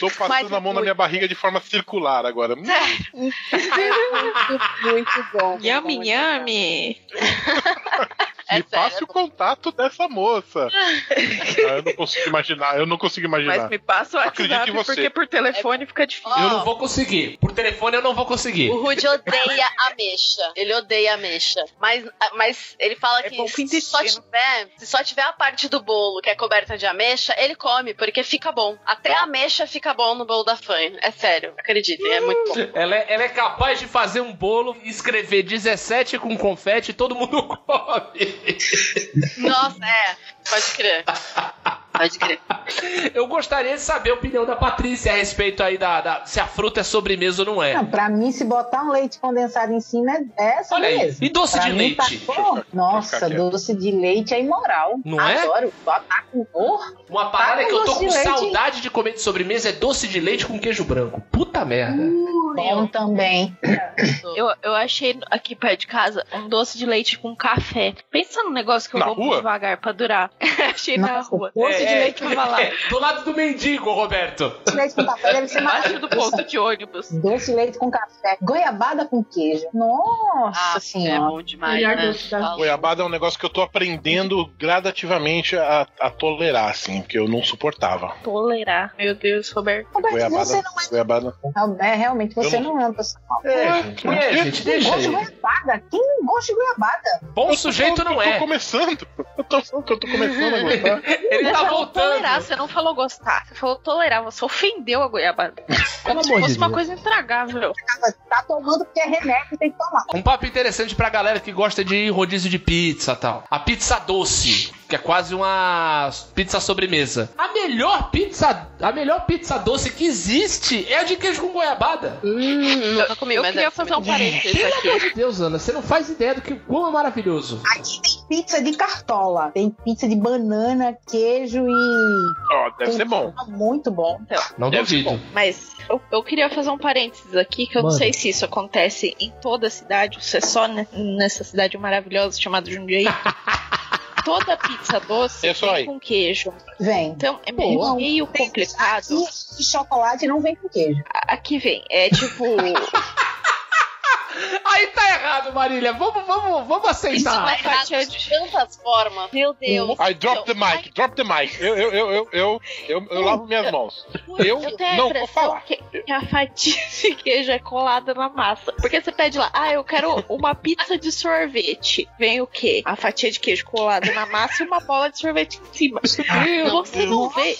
Tô passando Mas a mão na muito. minha barriga de forma circular agora. Muito, [laughs] muito bom. Yummy. [laughs] É Me passe sério. o contato dessa moça. Ah, eu não consigo imaginar, eu não consigo imaginar. Mas me passa o WhatsApp, porque por telefone fica difícil. Eu não vou conseguir. Por telefone eu não vou conseguir. O Rude odeia ameixa. Ele odeia ameixa. Mas, mas ele fala É que se só, tiver, se só tiver a parte do bolo que é coberta de ameixa, ele come, porque fica bom. Até a ameixa fica bom no bolo da Fanny. É sério, acreditem, é muito bom. [laughs] Ela é, ela é capaz de fazer um bolo e escrever 17 com confete e todo mundo [laughs] come. Nossa, é. Pode crer. [laughs] Pode crer. [laughs] Eu gostaria de saber a opinião da Patrícia a respeito aí da, da- se a fruta é sobremesa ou não é. Não, pra mim, se botar um leite condensado em cima, é essa Olha aí. E doce Pra de mim, tá leite? bom. Nossa, ficar quieto. doce de leite é imoral. Não é? Adoro. Botar com cor. Uma parada Tá que eu tô com de leite. saudade de comer de sobremesa é doce de leite com queijo branco. Puta merda. Bom também. Eu, eu achei aqui perto de casa um doce de leite com café. Pensa num negócio que eu Na vou rua? devagar pra durar. [laughs] achei na Nossa, rua. doce Doce de É, leite pra falar. é, [laughs] do lado do mendigo, Roberto. Doce de leite com café deve ser Embaixo maravilhoso. do ponto de ônibus. Doce de leite com café. Goiabada com queijo. Nossa Ah, é senhora. bom demais, Melhor né? doce da. Goiabada é um negócio que eu tô aprendendo gradativamente a, a tolerar, assim, porque eu não suportava. Tolerar. Meu Deus, Roberto. Roberto, Goiabada, você não goiabada. é. É, realmente, você Eu não é uma pessoa. É, é, gente, Quem deixa gosta de goiabada? Quem não gosta de goiabada? Bom sujeito eu tô, não Eu é. tô começando. [laughs] Eu tô falando que eu tô começando a gostar. Ele Você tá falou tolerar, voltando. você não falou gostar. Você falou tolerar, você ofendeu a goiabada. Como se amor de fosse uma Deus. coisa intragável. Tá tomando porque é remédio, tem que tomar. Um papo interessante pra galera que gosta de rodízio de pizza e tal. A pizza doce, que é quase uma pizza sobremesa. A melhor pizza, a melhor pizza doce que existe é a de queijo com goiabada. Hum, nunca comi, Eu mas queria fazer um parênteses Pelo aqui. amor de Deus, Ana, você não faz ideia do que quão é maravilhoso. Aqui tem pizza de cartola. Tem pizza de banana, queijo e. Ó, deve ser bom. Muito bom. Não Deve ser duvido. Mas eu, eu queria fazer um parênteses aqui, que eu Manda. não sei se isso acontece em toda a cidade, ou se é só ne- nessa cidade maravilhosa chamada Jundiaí. [laughs] toda pizza doce É só vem aí. com queijo. Vem. Então é meio, Boa. meio complicado. Aqui, de chocolate não vem com queijo. Aqui vem, é tipo. [laughs] Aí tá errado, Marília. Vamos, vamos, vamos Isso aceitar. é errado de tantas formas. Meu Deus. I drop the mic, drop the mic. Eu, eu, eu, eu, eu, eu, eu lavo minhas mãos. Eu não vou falar. que, que a fatia de queijo é colada na massa. Porque você pede lá, ah, eu quero uma pizza de sorvete. Vem o quê? A fatia de queijo colada na massa e uma bola de sorvete em cima. você não vê,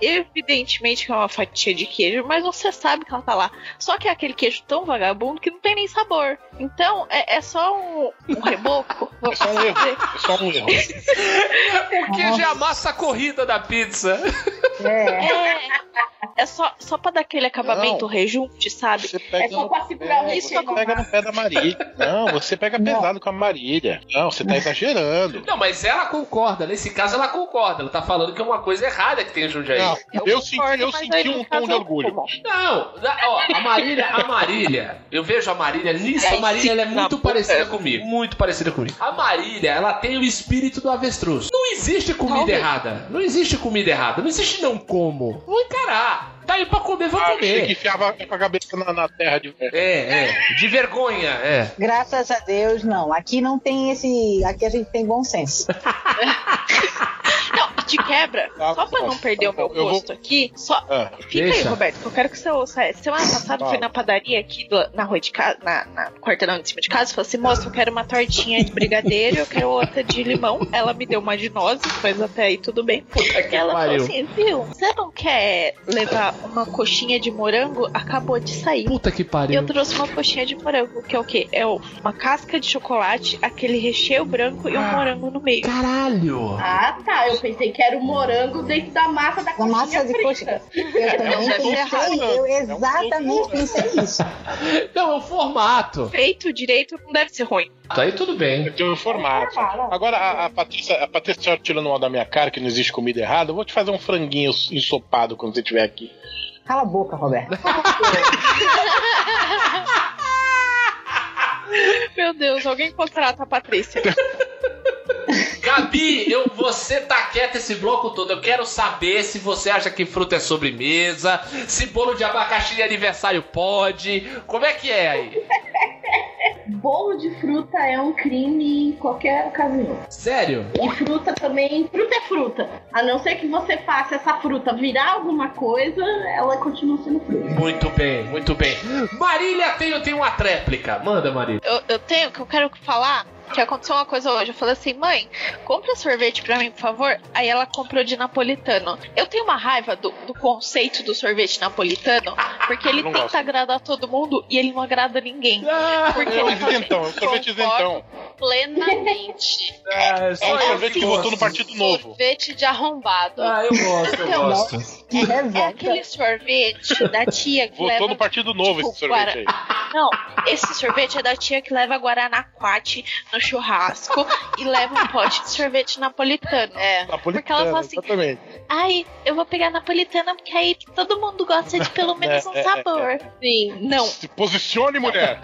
evidentemente, que é uma fatia de queijo, mas você sabe que ela tá lá. Só que é aquele queijo tão vagabundo que não tem nem sabor. Então, é, é só um, um reboco. [laughs] É só um erro. É só um erro. [laughs] O queijo é a massa corrida da pizza. É. É, é só, só pra dar aquele acabamento Não. rejunte, sabe? Você pega, É só pra segurar o risco você pega no pé da Marília. Não, você pega pesado com a Marília. Não, você tá exagerando. Não, mas ela concorda. Nesse caso, ela concorda. Ela tá falando que é uma coisa errada que tem em Jundiaí. Não, eu, concordo, senti, eu senti um tom de eu orgulho. Não, ó, a Marília, a Marília, eu vejo a Marília nisso, a Marília ela é muito parecida boca. comigo, muito parecida comigo. A Marília, ela tem o espírito do avestruz. Não existe comida Talvez. errada, não existe comida errada, não existe não como. Vou encarar. Tá aí pra comer, vou Ah, achei que comer. enfiava com a cabeça na, na terra de É, é, de vergonha, é. Graças a Deus, não. Aqui não tem esse. Aqui a gente tem bom senso. [laughs] De quebra, Tá só pra não perder tá o meu eu vou- gosto aqui, só. Ah, Fica aí, Deixa. Roberto, que eu quero que você ouça. essa. Semana passada fui na padaria aqui do- na rua de casa, na, na quarteirão de cima de casa, e falei assim, moça, eu quero uma tortinha de brigadeiro, eu quero outra de limão. Ela me deu uma de nozes, mas até aí tudo bem. que ela pariu. falou assim, viu, você não quer levar uma coxinha de morango? Acabou de sair. Puta que Eu pariu. trouxe uma coxinha de morango, que é o quê? É uma casca de chocolate, aquele recheio branco e um Ah. morango no meio. Caralho. Ah, tá. Eu pensei que era o morango dentro da massa da Da coxinha massa de frita. coxinha. Eu também deve ser errado. pensei, eu É um exatamente pensei isso. Não, é o formato. Feito direito não deve ser ruim. Aí tudo bem. eu tenho um formato. Agora, a, a Patrícia, a Patrícia tá tirando mal da minha cara que não existe comida errada. Eu vou te fazer um franguinho ensopado quando você estiver aqui. Cala a boca, Roberto. [laughs] Meu Deus, alguém contrata a Patrícia. [laughs] Gabi, eu, você tá quieta esse bloco todo. Eu quero saber se você acha que fruta é sobremesa, se bolo de abacaxi de aniversário pode. Como é que é aí? Bolo de fruta é um crime em qualquer ocasião. Sério? E fruta também. Fruta é fruta. A não ser que você faça essa fruta virar alguma coisa, ela continua sendo fruta. Muito bem, muito bem. Marília tem, tem uma tréplica. Manda, Marília. Eu, eu tenho que eu quero falar que aconteceu uma coisa hoje. Eu falei assim, mãe, compra sorvete pra mim, por favor. Aí ela comprou de napolitano. Eu tenho uma raiva do, do conceito do sorvete napolitano, porque ele tenta gosto. agradar todo mundo e ele não agrada ninguém. Porque É um ele fala assim, isentão, é um sorvete isentão. Plenamente. É, É um só eu sorvete que votou no Partido Novo. Sorvete de arrombado. Ah, eu gosto, eu Então, gosto. Que É aquele sorvete da tia que Votou leva. no Partido Novo esse tipo, sorvete aí. Não, esse sorvete é da tia que leva Guaranaquate no churrasco e leva um pote de sorvete napolitano. É. Porque ela fala assim, exatamente. ai, eu vou pegar napolitana porque aí todo mundo gosta de pelo menos um É, é, sabor. Sim, não, Se posicione, mulher.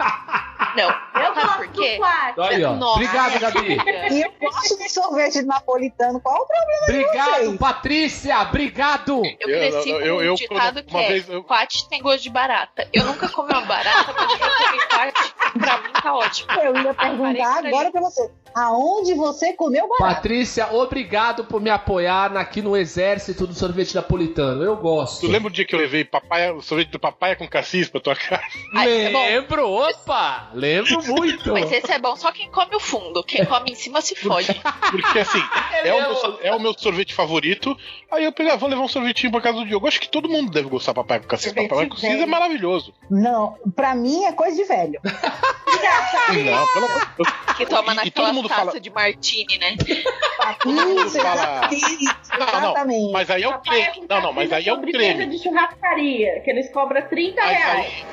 não. Eu gosto por do quê? quarto. Aí, ó. Nossa. Obrigado, Gabi. E [laughs] eu gosto de sorvete napolitano. Qual o problema Obrigado? Patrícia. Obrigado. Eu cresci Eu- eu- com eu- um ditado que é vez eu- quate tem gosto de barata. Eu nunca comi uma barata, mas eu já comi quate. Pra mim tá ótimo. Eu ia perguntar por agora pra você. Aonde você comeu barato? Patrícia, obrigado por me apoiar aqui no exército do sorvete napolitano. Eu gosto. Tu lembra o dia que eu levei papaya, o sorvete do papaya com cassis pra tua casa? [laughs] É. Lembro, opa! Lembro muito. Mas esse é bom só quem come o fundo. Quem come em cima se fode. [laughs] Porque assim, é, o meu, mesmo. sor- é o meu sorvete favorito. Aí eu peguei, ah, vou levar um sorvetinho pra casa do Diogo. Acho que todo mundo deve gostar de papaya com cassis. Papaya com cassis é maravilhoso. Não, pra mim é coisa de velho. [laughs] Não, pelo amor de Deus. Toma E- e todo naquela mundo taça fala- de martini, né? [laughs] Isso, fala- exatamente. Não, não, exatamente. mas aí é o creme. Não, não, mas aí é o sobremesa creme. de churrascaria, que eles cobram 30 Mas reais. aí,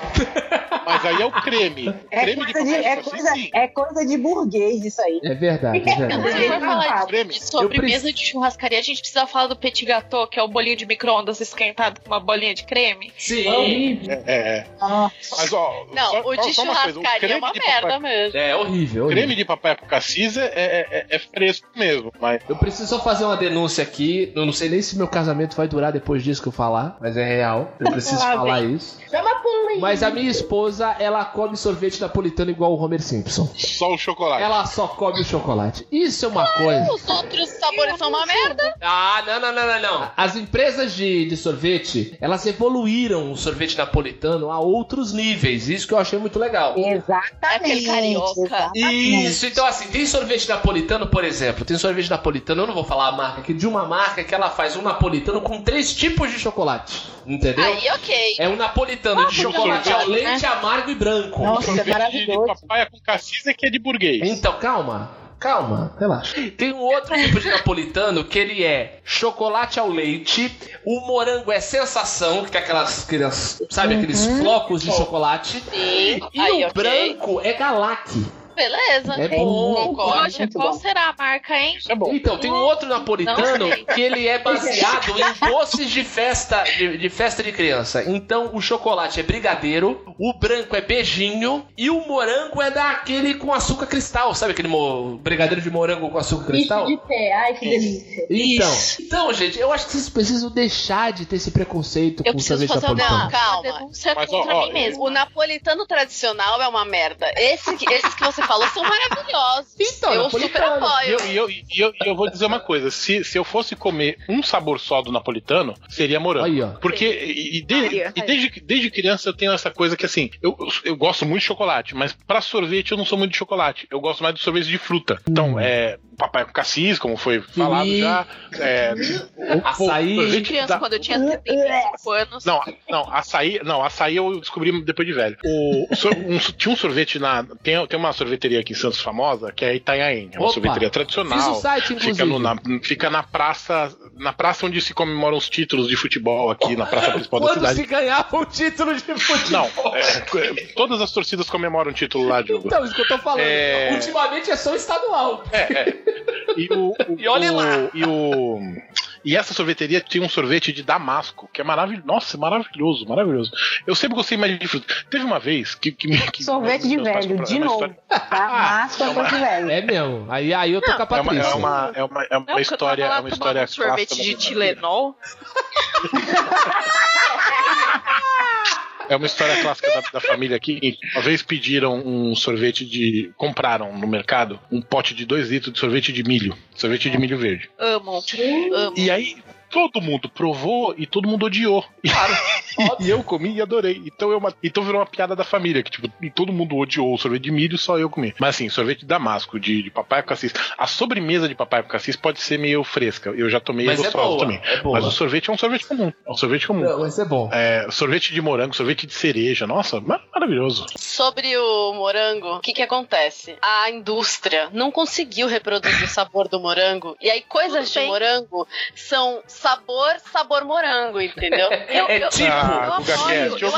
mas aí é o creme. É creme de coisa de, papaya é, coisa, é coisa de burguês isso aí. É verdade, é Se verdade. for falar de, Creme. de sobremesa de churrascaria, a gente precisa falar do petit gâteau, que é o bolinho de micro-ondas esquentado com uma bolinha de creme. Sim. Horrível. É, é. Ah, Mas ó, Não, só, o de só uma coisa, o churrascaria é uma de merda mesmo. É horrível, horrível. Creme de papaya com cassis é, é, é- é fresco mesmo, mas Eu preciso só fazer uma denúncia aqui. Eu não sei nem se meu casamento vai durar depois disso que eu falar, mas é real. Eu preciso Lá [laughs] falar isso. Chama a polícia. Mas a minha esposa, ela come sorvete napolitano igual o Homer Simpson. só o chocolate. Ela só come o chocolate. Isso é uma coisa. Os outros sabores são uma merda. Ah, não, não, não, não, não. As empresas de, de sorvete, elas evoluíram o sorvete napolitano a outros níveis. Isso que eu achei muito legal. exatamente. É aquele carioca. exatamente. Isso, então assim, tem sorvete napolitano, por exemplo, tem sorvete napolitano, eu não vou falar a marca aqui, de uma marca que ela faz um napolitano com três tipos de chocolate, entendeu? Aí, ok. É um napolitano de chocolate ao sorvete, leite, amargo e branco. Nossa, é sorvete de, maravilhoso. papaya com cassis é que é de burguês. Então, calma. Calma, relaxa. Tem um outro tipo de napolitano que ele é chocolate ao leite, o morango é sensação, que é aquelas, aquelas sabe, aqueles flocos de chocolate. Sim. E Aí, o ok. branco é galac. Beleza. É bom. Gosto. muito Qual bom. será a marca, hein? Isso é bom. Então, tem um outro napolitano que ele é baseado em [laughs] doces de festa de, de festa de criança. Então, o chocolate é brigadeiro, o branco é beijinho e o morango é daquele com açúcar cristal, sabe aquele mo- brigadeiro de morango com açúcar cristal? de pé. Ai, que delícia. Então, então, gente, eu acho que vocês precisam deixar de ter esse preconceito Eu com o sorvete fazer uma, napolitano. Não, calma. uma denúncia Mas, ó, contra ó, mim mesmo. O napolitano tradicional é uma merda. Esse, esses que você falou são maravilhosos. Então, eu super apoio. eu, e eu, e eu, e eu vou dizer uma coisa: se, se eu fosse comer um sabor só do napolitano, seria morango. Aí, ó. Porque e, e de- Aí, e desde, desde criança eu tenho essa coisa que assim, eu, eu, eu gosto muito de chocolate, mas pra sorvete eu não sou muito de chocolate. Eu gosto mais de sorvete de fruta. Então, é papai com cassis, como foi falado já. É, o- Açaí. De sorvete criança, da- quando eu tinha 75 anos. Não, não, açaí, não, açaí eu descobri depois de velho. O, um- tinha um sorvete na. Tem, tem uma sorveteria aqui em Santos famosa, que é Itanhaém. É uma Opa, sorveteria Fiz tradicional. o site, inclusive. Fica, no- na, fica na praça. Na praça onde se comemoram os títulos de futebol aqui, na praça principal da Quando cidade. se ganhava o título de futebol. Não, é, todas as torcidas comemoram o título lá, Diogo. Então, isso que eu tô falando. É. Ultimamente é só estadual. E o, o- E olhe o- lá. E o. E essa sorveteria tinha um sorvete de damasco, que é maravilhoso. Nossa, maravilhoso, maravilhoso. Eu sempre gostei mais de fruta. Teve uma vez que. que, me- que Sorvete de velho, de é novo. história- Tá? Máscara sorvete de velho. É mesmo. Aí, aí eu tô com a É uma, Patrícia. é uma, é uma, é uma Não, história. É uma história um sorvete de. Tilenol. [laughs] É uma história clássica da, da família aqui. Uma vez pediram um sorvete de. Compraram no mercado um pote de 2 litros de sorvete de milho. Sorvete de milho verde. Amo. Amo. E aí. Todo mundo provou e todo mundo odiou. Claro. [laughs] e eu comi e adorei. Então, eu, então virou uma piada da família, que tipo, todo mundo odiou o sorvete de milho, só eu comi. Mas assim, sorvete de damasco, de, de papai com cassis. A sobremesa de papai com cassis pode ser meio fresca. Eu já tomei Mas é boa, também. é boa. Mas o sorvete é um sorvete comum. É um sorvete comum. Não, mas é bom. É, sorvete de morango, sorvete de cereja. Nossa, mar- maravilhoso. Sobre o morango, o que que acontece? A indústria não conseguiu reproduzir o sabor do morango. E aí coisas Tudo de bem. morango são sabor, sabor morango, entendeu? Eu, [laughs] É eu, tipo- Ah, eu eu.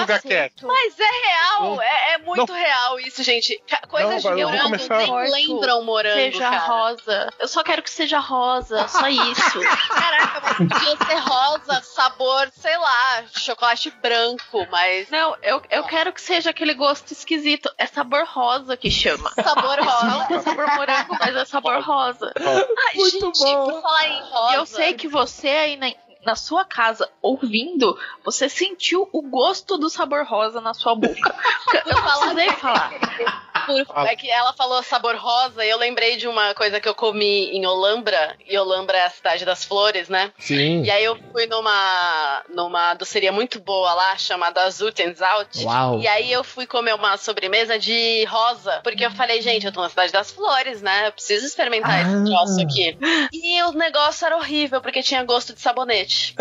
Mas é real, Não. é, é muito real isso, gente. Coisas Não, de morango começar- nem lembram morango, Seja cara. rosa. Eu só quero que seja rosa, só isso. [laughs] Caraca, mas podia ser rosa, sabor, sei lá, chocolate branco, mas Não, eu, eu quero que seja aquele gosto esquisito. É sabor rosa que chama. sabor rosa. Não é sabor morango, mas é sabor rosa. Ai, Muito gente, bom. por falar em rosa. E eu sei que você aí na, na sua casa, ouvindo, você sentiu o gosto do sabor rosa na sua boca. [laughs] Eu não precisei falar. Por- É que ela falou sabor rosa e eu lembrei de uma coisa que eu comi em Olambra. E Olambra é a cidade das flores, né? Sim. E aí eu fui numa, numa doceria muito boa lá, chamada Zutens Out. Uau. E aí eu fui comer uma sobremesa de rosa. Porque eu falei, gente, eu tô na cidade das flores, né? Eu preciso experimentar Ah. esse troço aqui. E o negócio era horrível, porque tinha gosto de sabonete. Deus.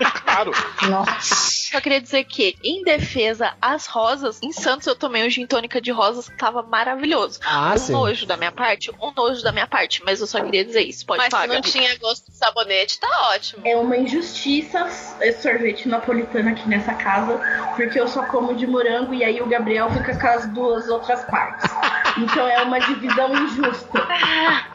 [laughs] Claro. Nossa. Só queria dizer que, em defesa, as rosas, em Santos eu tomei um gin tônica de rosas que tava maravilhoso. Ah, um sim. nojo da minha parte, um nojo da minha parte, mas eu só queria dizer isso. Pode Mas falar, se não Gabi. tinha gosto de sabonete, tá ótimo. É uma injustiça esse sorvete napolitano aqui nessa casa, porque eu só como de morango e aí o Gabriel fica com as duas outras partes. [laughs] Então é uma divisão injusta.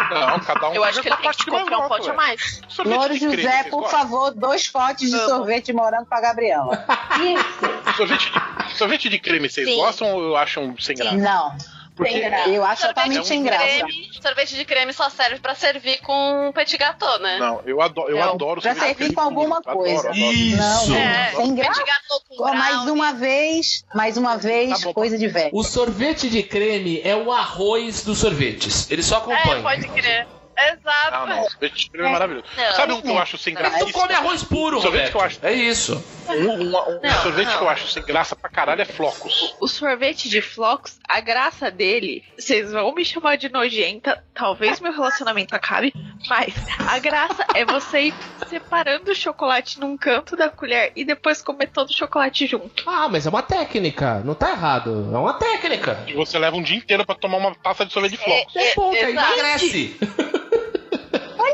Não, cada um Eu acho que ele a tem que comprar um pote a mais. Sorvete Louro creme, José, por favor, dois potes de Amo. Sorvete de morango pra Gabriela. Isso. [laughs] Sorvete de, sorvete de creme, vocês Sim. gostam ou acham sem graça? Não, Porque Sem graça. eu acho Sorvete totalmente sem graça. creme, sorvete de creme só serve pra servir com petit gâteau, né? Não, eu adoro, eu Não, adoro pra sorvete de servir com alguma puro. coisa. Adoro. Isso. Não, É, sem graça. mais uma vez, mais uma vez, Tá bom. coisa de velho. O sorvete de creme é o arroz dos sorvetes. Ele só É, acompanha. pode crer. Exato. Não, não, sorvete de creme é maravilhoso. Não. Sabe um que eu acho sem Mas graça? tu come arroz puro, Sorvete que eu acho- É isso. Um, um- um Não, sorvete não. que eu acho sem graça pra caralho é flocos. O sorvete de flocos, a graça dele, vocês vão me chamar de nojenta, talvez meu relacionamento acabe, mas a graça é você ir separando o chocolate num canto da colher e depois comer todo o chocolate junto. Ah, mas é uma técnica. Não tá errado. É uma técnica. E você leva um dia inteiro pra tomar uma taça de sorvete de flocos. É bom, que aí exato. emagrece. [laughs]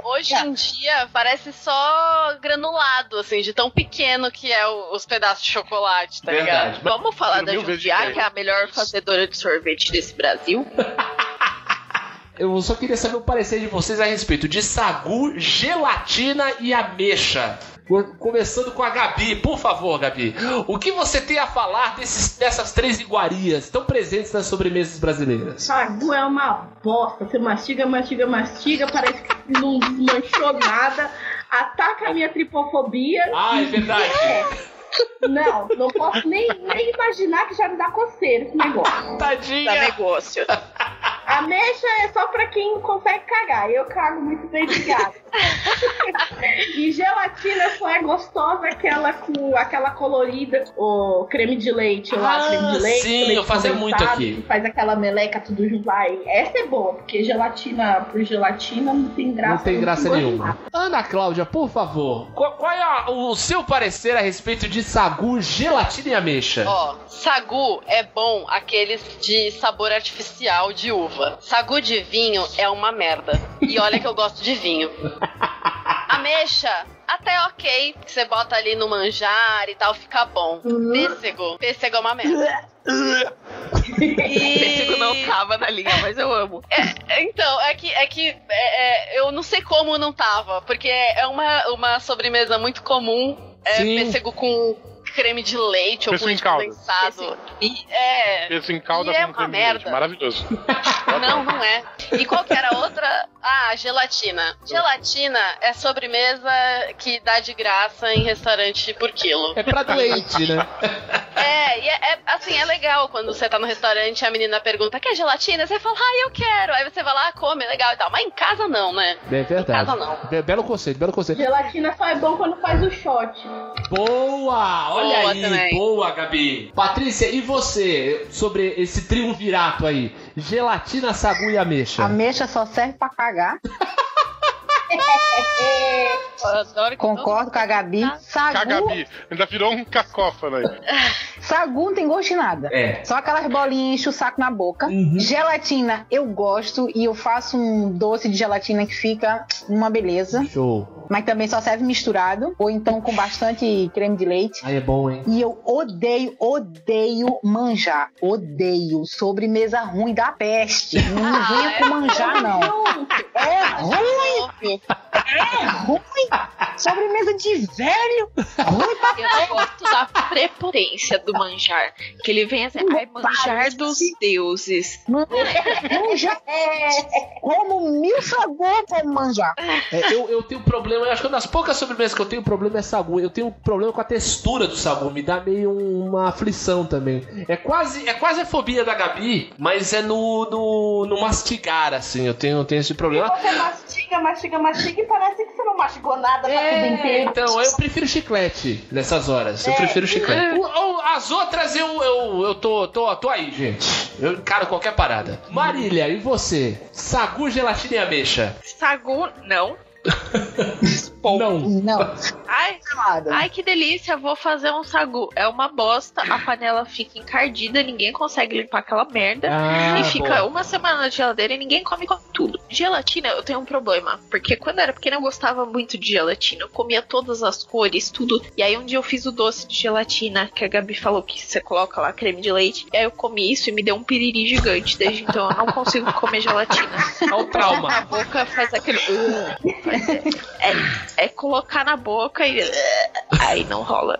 Hoje em dia parece só granulado, assim, de tão pequeno que é o- os pedaços de chocolate, tá ligado? Verdade. Vamos falar da Jundiá, diferente. que é a melhor fazedora de sorvete desse Brasil. [laughs] Eu só queria saber o parecer de vocês a respeito de sagu, gelatina e ameixa. Co- Começando com a Gabi, por favor, Gabi. O que você tem a falar desses, dessas três iguarias tão presentes nas sobremesas brasileiras? Sagu é uma bosta. Você mastiga, mastiga, mastiga, parece que não desmanchou nada. Ataca a minha tripofobia. Ah, é verdade. Não, não posso nem, nem imaginar que já me dá coceira esse negócio. Tadinha. Da negócio. [laughs] Ameixa é só pra quem consegue cagar. Eu cago muito bem de gato. [laughs] e gelatina só é gostosa aquela com aquela colorida, o creme de leite, lá, Ah, creme de leite. sim, leite eu fazia muito aqui. que Faz aquela meleca tudo junto lá. E essa é boa, porque gelatina por gelatina não tem graça. Não tem graça nenhuma. Ana Cláudia, por favor, qual, qual é a- o seu parecer a respeito de sagu, gelatina e ameixa? Ó, sagu é bom aqueles de sabor artificial de uva. Sagu de vinho é uma merda. E olha que eu gosto de vinho. [laughs] Ameixa, até ok. que Você bota ali no manjar e tal, fica bom. Pêssego, pêssego é uma merda. [laughs] Pêssego não tava na linha, mas eu amo. Então, é que, é que é, é, eu não sei como não tava, porque é uma, uma sobremesa muito comum. É Sim. pêssego com creme de leite ou leite condensado. E, é, Esse em calda é uma de leite. merda. Maravilhoso. [laughs] Não, não é. E qual que era a outra? Ah, gelatina. Gelatina é sobremesa que dá de graça em restaurante por quilo. É pra doente, né? [laughs] É, e é, é, assim, é legal quando você tá no restaurante e a menina pergunta, quer gelatina? Você fala, ah, eu quero. Aí você vai lá, come, é legal e tal. Mas em casa não, né? É verdade. Em casa não. Be- Belo conceito, belo conceito. Gelatina só é bom quando faz o shot. Boa! Olha Boa aí, também. boa, Gabi. Patrícia, e você sobre esse triunvirato aí? Gelatina, sagu e ameixa. Ameixa só serve pra cagar. [laughs] Eu adoro que Concordo com a Gabi. Sagu, Cagabi. Ainda virou um cacófano aí. sagu não tem gosto de nada. É. Só aquelas bolinhas enche o saco na boca. Uhum. Gelatina eu gosto e eu faço um doce de gelatina que fica uma beleza. Show. Mas também só serve misturado. Ou então com bastante creme de leite. Aí é bom, hein? E eu odeio, odeio manjar. Odeio. Sobremesa ruim da peste. Não Ah, venha é com manjar, não. É ruim, É ruim. Sobremesa de velho. Ruim pra Eu gosto da prepotência do manjar. Que ele vem assim, ai, manjar dos deuses. manjar. Como mil sabores pra manjar. É, eu, eu tenho problema, eu acho que uma das poucas sobremesas que eu tenho problema é sagu. Eu tenho problema com a textura do sagu, me dá meio uma aflição também. É quase, é quase a fobia da Gabi, mas é no, no, no mastigar, assim. Eu tenho, eu tenho esse problema. Você mastiga, mastiga, mastiga e parece que você não mastigou nada pra tudo É, inteiro. então, eu prefiro chiclete nessas horas. Eu prefiro chiclete. O- o- as outras eu, eu, eu tô, tô, tô aí, gente. Eu encaro qualquer parada. Marília, e você? Sagu, gelatina e ameixa? Sagu, não. [laughs] Não. Não, Ai, ai, que delícia, vou fazer um sagu. É uma bosta, a panela fica encardida, ninguém consegue limpar aquela merda. Ah, e fica bom. uma semana na geladeira e ninguém come com tudo. Gelatina, eu tenho um problema. Porque quando eu era pequena eu gostava muito de gelatina. Eu comia todas as cores, tudo. E aí um dia eu fiz o doce de gelatina, que a Gabi falou que você coloca lá creme de leite. E aí eu comi isso e me deu um piriri gigante. Desde então eu não consigo comer gelatina. É o trauma. Na boca faz aquele. É, é colocar na boca e. Aí não rola.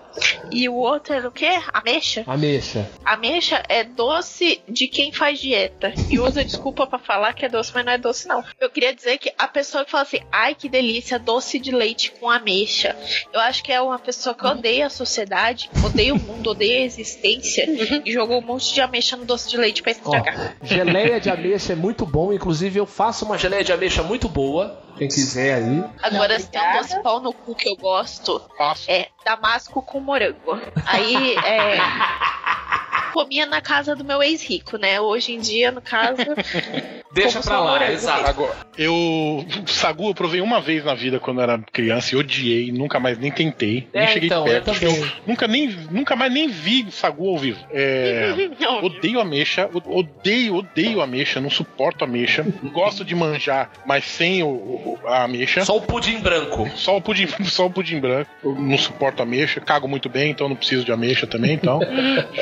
E o outro era o quê? Ameixa? Ameixa. Ameixa é doce de quem faz dieta. E usa desculpa pra falar que é doce, mas não é doce, não. Eu queria dizer que a pessoa que fala assim, ai que delícia, doce de leite com ameixa. Eu acho que é uma pessoa que odeia a sociedade, odeia o mundo, odeia a existência e jogou um monte de ameixa no doce de leite pra Ó, estragar. geleia de ameixa é muito bom. Inclusive, eu faço uma geleia de ameixa muito boa. Quem quiser aí. Agora, se tem um doce pau no cu que eu gosto, é damasco com morango. Aí, é. [laughs] Comia na casa do meu ex-rico, né? Hoje em dia, no caso. [laughs] Deixa pra lá, exato. Agora, eu. Sagu eu provei uma vez na vida quando eu era criança e odiei, nunca mais nem tentei. É, nem cheguei então, eu perto. também. nunca, nem, nunca mais nem vi sagu ao vivo. É, [laughs] odeio ameixa, odeio, odeio ameixa, não suporto ameixa. Gosto de manjar, mas sem o, o- a ameixa. Só o pudim branco. Só o pudim, [laughs] só o pudim branco. Eu não suporto ameixa, cago muito bem, então não preciso de ameixa também, então.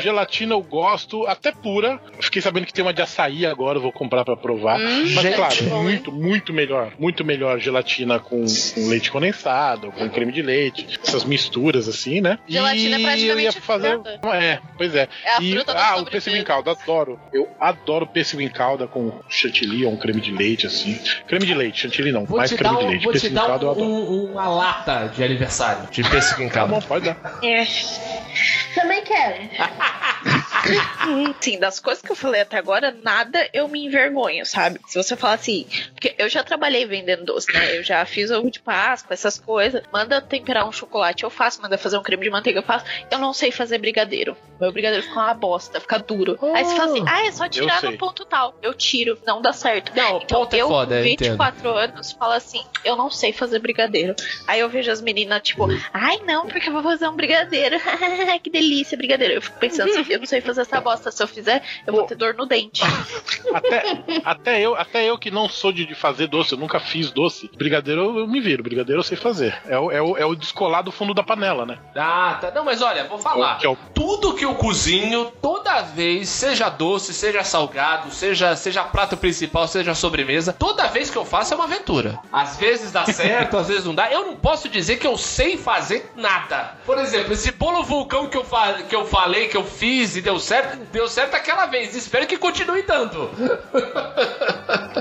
Gelatina eu gosto, até pura. Fiquei sabendo que tem uma de açaí agora, eu vou comprar pra provar. Mas Gente. claro, muito, muito melhor. Muito melhor gelatina com, com leite condensado, com creme de leite, essas misturas assim, né? Gelatina é e eu praticamente ia fazer. fruta. É, pois é. É a e, ah, o pêssego em calda, adoro. Eu adoro pêssego em calda com chantilly ou um creme de leite, assim. Creme de leite, chantilly não, Vou mais te creme dar, de um, leite. vou te Pêssego em dar calda eu um- adoro. um- uma lata de aniversário de pêssego em Tá bom, calda. pode dar. É. Também quero. [laughs] Sim, das coisas que eu falei até agora, nada eu me envergonho, sabe? Se você falar assim, porque eu já trabalhei vendendo doce, né? Eu já fiz ovo de Páscoa, essas coisas. Manda temperar um chocolate, eu faço. Manda fazer um creme de manteiga, eu faço. Eu não sei fazer brigadeiro. Meu brigadeiro fica uma bosta, fica duro. Aí você fala assim, ah, é só tirar no ponto tal. Eu tiro, não dá certo. Não, Então, ponto é eu, foda, com eu entendo. 24 anos, falo assim, eu não sei fazer brigadeiro. Aí eu vejo as meninas, tipo, ai não, porque eu vou fazer um brigadeiro. [laughs] que delícia, brigadeiro. Eu fico pensando, [laughs] assim, eu não sei fazer essa bosta. Se eu fizer, eu vou ter dor no dente. [laughs] Até, até, eu, até eu que não sou de, de fazer doce, eu nunca fiz doce. Brigadeiro eu, eu me viro, brigadeiro eu sei fazer. É o, é, o, é o descolar do fundo da panela, né? Ah, tá. Não, mas olha, vou falar. Que é o- Tudo que eu cozinho, toda vez, seja doce, seja salgado, seja, seja prato principal, seja sobremesa, toda vez que eu faço é uma aventura. Às vezes dá certo, às vezes não dá. Eu não posso dizer que eu sei fazer nada. Por exemplo, esse bolo vulcão que eu, fa que eu falei, que eu fiz e deu certo, deu certo aquela vez. Espero que continue dando.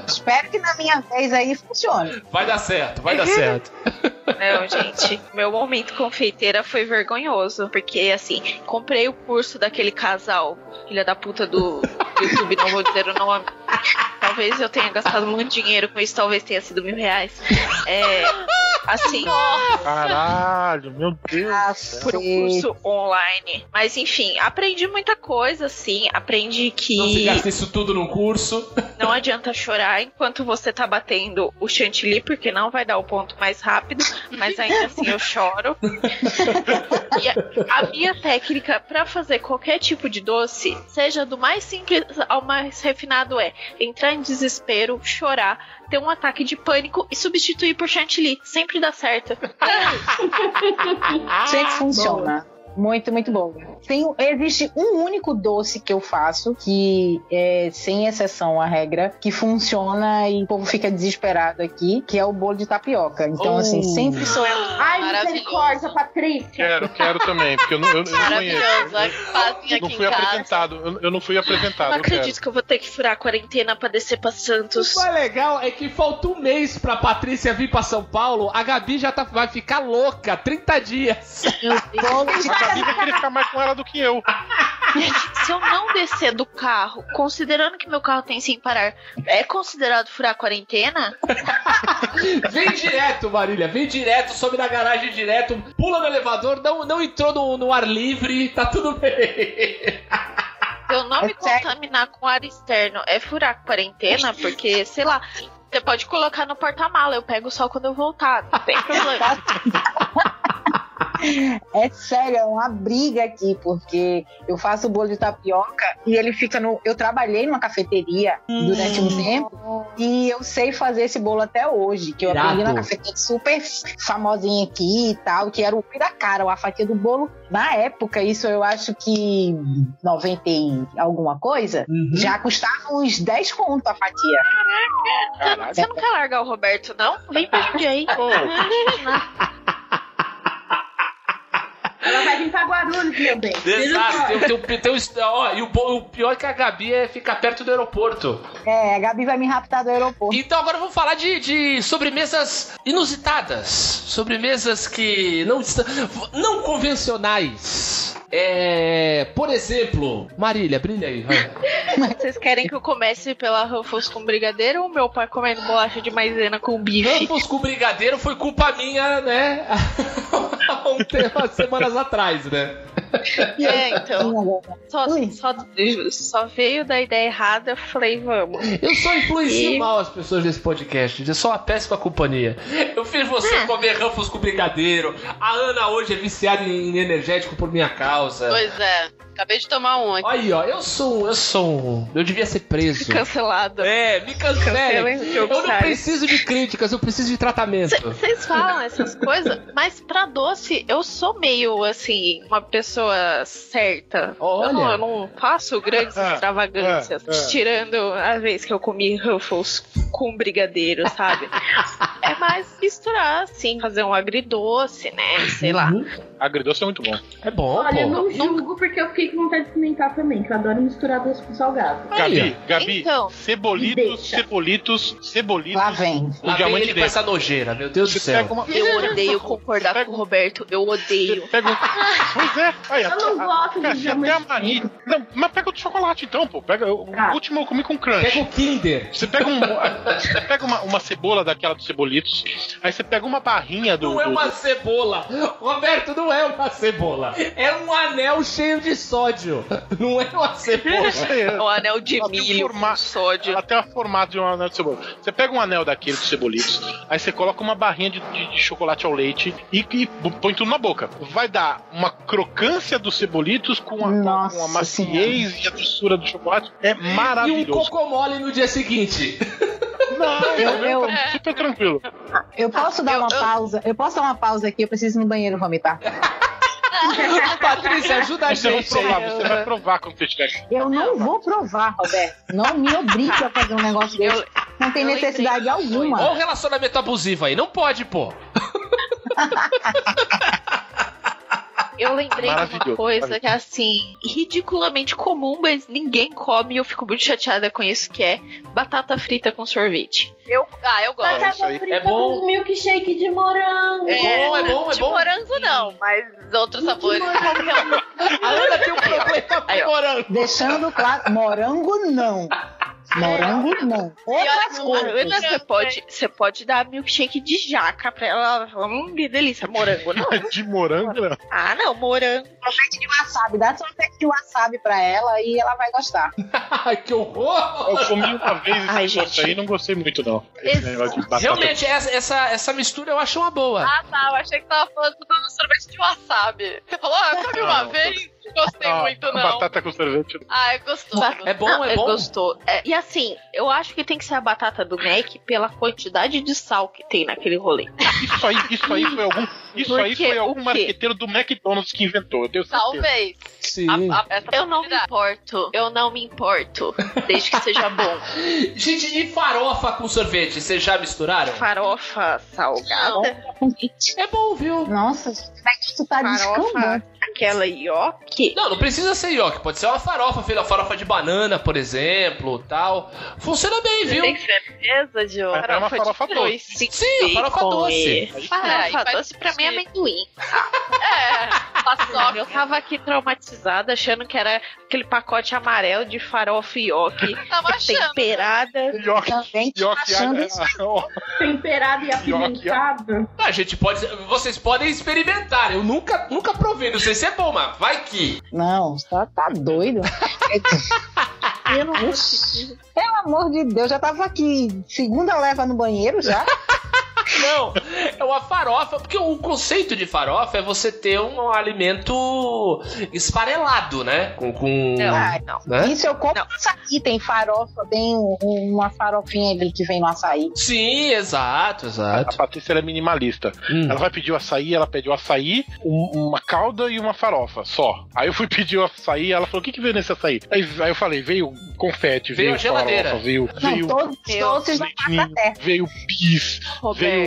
Espero que na minha vez aí funcione. Vai dar certo, vai dar certo. Não, gente, meu momento confeiteira foi vergonhoso, porque assim, comprei o curso daquele casal, filha da puta do YouTube, não vou dizer o nome. Talvez eu tenha gastado muito dinheiro com isso, talvez tenha sido mil reais. É, assim, [laughs] Caralho, meu Deus. por um curso online. Mas enfim, aprendi muita coisa, assim, aprendi que Não se gasta isso tudo num curso. [laughs] não adianta chorar enquanto você tá batendo o chantilly, porque não vai dar o ponto mais rápido, mas ainda assim eu choro. [laughs] E a, a minha técnica pra fazer qualquer tipo de doce, seja do mais simples ao mais refinado, é entrar em desespero, chorar, ter um ataque de pânico e substituir por chantilly. Sempre dá certo. [laughs] Sempre funciona. Muito, muito bom. Tem, existe um único doce que eu faço, que é sem exceção a regra, que funciona e o povo fica desesperado aqui, que é o bolo de tapioca. Então, Oh. assim, sempre sou eu. Ai, Maravilhoso. misericórdia, Patrícia. Quero, quero também, porque eu não, eu, eu não conheço. Fazem Eu aqui não fui apresentado. Eu, eu não fui apresentado. Não eu quero. acredito que eu vou ter que furar a quarentena pra descer pra Santos. O mais legal é que falta um mês pra Patrícia vir pra São Paulo. A Gabi já tá, vai ficar louca. 30 dias. Bolo de A Gabi vai querer ficar mais com ela do que eu. Se eu não descer do carro, considerando que meu carro tem sem parar, é considerado furar a quarentena? [laughs] Vem direto, Marília. Vem direto, sobe na garagem direto, pula no elevador, não, não entrou no, no ar livre, tá tudo bem. Se eu não É me sério? contaminar com ar externo, é furar a quarentena? Porque, sei lá, você pode colocar no porta-mala, eu pego só quando eu voltar, não tem [laughs] problema. É sério, é uma briga aqui, porque eu faço bolo de tapioca e ele fica no. Eu trabalhei numa cafeteria durante um tempo e eu sei fazer esse bolo até hoje. Que eu Irado. aprendi na cafeteria super famosinha aqui e tal, que era o fim da cara, a fatia do bolo. Na época, isso eu acho que 90 e alguma coisa, Uhum. já custava uns 10 conto a fatia. Você não- Você não quer largar o Roberto, não? Vem pra gente aí. Guarulhos, meu bem. Desastre. Tem, tem, tem, ó, e o, o pior é que a Gabi é ficar perto do aeroporto. É, a Gabi vai me raptar do aeroporto. Então agora vamos falar de, de sobremesas inusitadas. Sobremesas que não não convencionais. É. Por exemplo, Marília, brilha aí. vai. [laughs] Vocês querem que eu comece pela Ruffles com brigadeiro ou meu pai comendo bolacha de maisena com bife? Campos com brigadeiro foi culpa minha, né? Há [laughs] um tempo, semanas atrás, né? É, então. Só, só, só veio da ideia errada, eu falei, vamos. Eu só influencio E- mal as pessoas desse podcast. Eu sou uma péssima companhia. Eu fiz você comer Ruffles com brigadeiro. A Ana hoje é viciada em energético por minha causa. Pois é. Acabei de tomar um aqui. Aí, ó, eu sou, eu sou um. Eu devia ser preso. [laughs] Cancelada. É, me cancelem. Eu não preciso de críticas, eu preciso de tratamento. Vocês falam essas coisas, mas pra doce eu sou meio assim, uma pessoa certa. Olha. Eu não, eu não faço grandes [laughs] Ah, extravagâncias, ah, ah. tirando a vez que eu comi Ruffles com brigadeiro, sabe? é mais misturar, assim, fazer um agridoce, né? Sei lá. Uhum. Agridoce é muito bom. É bom, Olha, eu pô. não julgo porque eu fiquei com vontade de experimentar também, que eu adoro misturar doce com salgado. Aí, Gabi, Gabi, Então. cebolitos, cebolitos, cebolitos. Lá vem. O Lá vem diamante ele com dentro. essa nojeira, meu Deus do Você céu. pega uma. Eu odeio concordar com o Roberto, eu odeio. pega um... Pois é, aí, Eu não a- gosto Cara, de você até a diamante. mania. Não, mas pega o de chocolate então, pô. Pega, o Ah. último eu comi com crunch. Pega o Kinder. Você pega, um, [laughs] você pega uma, uma cebola daquela dos cebolitos, aí você pega uma barrinha do. Não é do- uma cebola. Roberto, não é uma cebola. É um anel cheio de sódio. Não é uma cebola. [laughs] É um anel de Ela milho forma- com sódio. Ela tem o formato de um anel de cebola. Você pega um anel daquele dos cebolitos, aí você coloca uma barrinha de, de- de chocolate ao leite e, e põe tudo na boca. Vai dar uma crocância dos cebolitos com a, Nossa com a maciez e a textura do chocolate. É E um maravilhoso. cocomole no dia seguinte. [laughs] Não, Eu- eu- é super tranquilo. Eu posso dar Eu- uma eu- pausa? Eu posso dar uma pausa aqui? Eu preciso ir no banheiro vomitar. [laughs] Patrícia, ajuda a Você vai gente. provar, aí. você vai provar quando você estiver. Eu não vou provar, Roberto. Não me obrigue a fazer um negócio desse. Não tem necessidade alguma. Olha o relacionamento abusivo aí. Não pode, pô. [laughs] Eu lembrei de uma coisa que é assim, ridiculamente comum, mas ninguém come e eu fico muito chateada com isso, que é batata frita com sorvete. Eu, ah, eu gosto. isso Batata aí. frita É bom. com milkshake de morango. É bom, é bom, é de bom. morango não, mas outros sabores. A Ana tem um problema com morango. Deixando claro, morango não. Morango não. Outras A coisas. Você pode, você pode dar milkshake de jaca pra ela. Hum, que delícia, morango. Não. [laughs] De morango, não. Ah, não, morango. Sorvete de wasabi. Dá sorvete de wasabi pra ela e ela vai gostar. [laughs] Ai, que horror! Eu comi uma vez Ai, esse gente. negócio aí e não gostei muito, não. Esse Esse- negócio de batata. Realmente, essa, essa, essa mistura eu acho uma boa. Ah, tá. Eu achei que tava falando do sorvete de wasabi. Você falou, ah, eu comi uma vez, gostei Ah, muito, não. Batata com sorvete. Ah, é gostoso. É bom, Não, é bom. Gostou. É, e assim, eu acho que tem que ser a batata do Mac pela quantidade de sal que tem naquele rolê. Isso aí, isso aí foi algum. Isso aí foi o algum marqueteiro do McDonald's que inventou, eu tenho certeza. Talvez. Sim. A- a- essa Eu não me importo. Eu não me importo. Desde que seja bom. [laughs] Gente, e farofa com sorvete? Vocês já misturaram? Farofa salgada. É bom, viu? Nossa, isso tá descambando. Farofa, aquela ioki. Não, não precisa ser ioki. Pode ser uma farofa feita farofa de banana, por exemplo, tal. Funciona bem, viu? Tem certeza, Diogo? É uma farofa de doce. doce. Sim, a farofa doce. e- É, Farofa doce pra mim é amendoim. É, [laughs] paçoca. Eu tava aqui traumatizada, achando que era aquele pacote amarelo de farofa ioki [laughs] Tava achando. temperada. Ioki, ah, ah, ó, Temperado e apimentado. A gente pode. Vocês podem experimentar. Eu nunca, nunca provei. Não sei se é bom, mas vai que. Não, você tá, tá doido. [laughs] Pelo amor de Deus, já tava aqui. Segunda leva no banheiro já. [laughs] Não, é uma farofa, porque o conceito de farofa é você ter um alimento esfarelado, né? Com. com Não, Ah, não. né? Isso eu compro Não. açaí. Tem farofa, tem um- uma farofinha ali que vem no açaí. Sim, exato, A exato. Patrícia ela é minimalista. Hum. Ela vai pedir o açaí, ela pede o açaí, um- uma calda e uma farofa, só. Aí eu fui pedir o açaí, ela falou: o que, que veio nesse açaí? Aí, aí eu falei: veio confete, Veio veio, a geladeira. farofa, veio, Não, veio todos os Meu doces da leitinho, pasta terra. veio bis,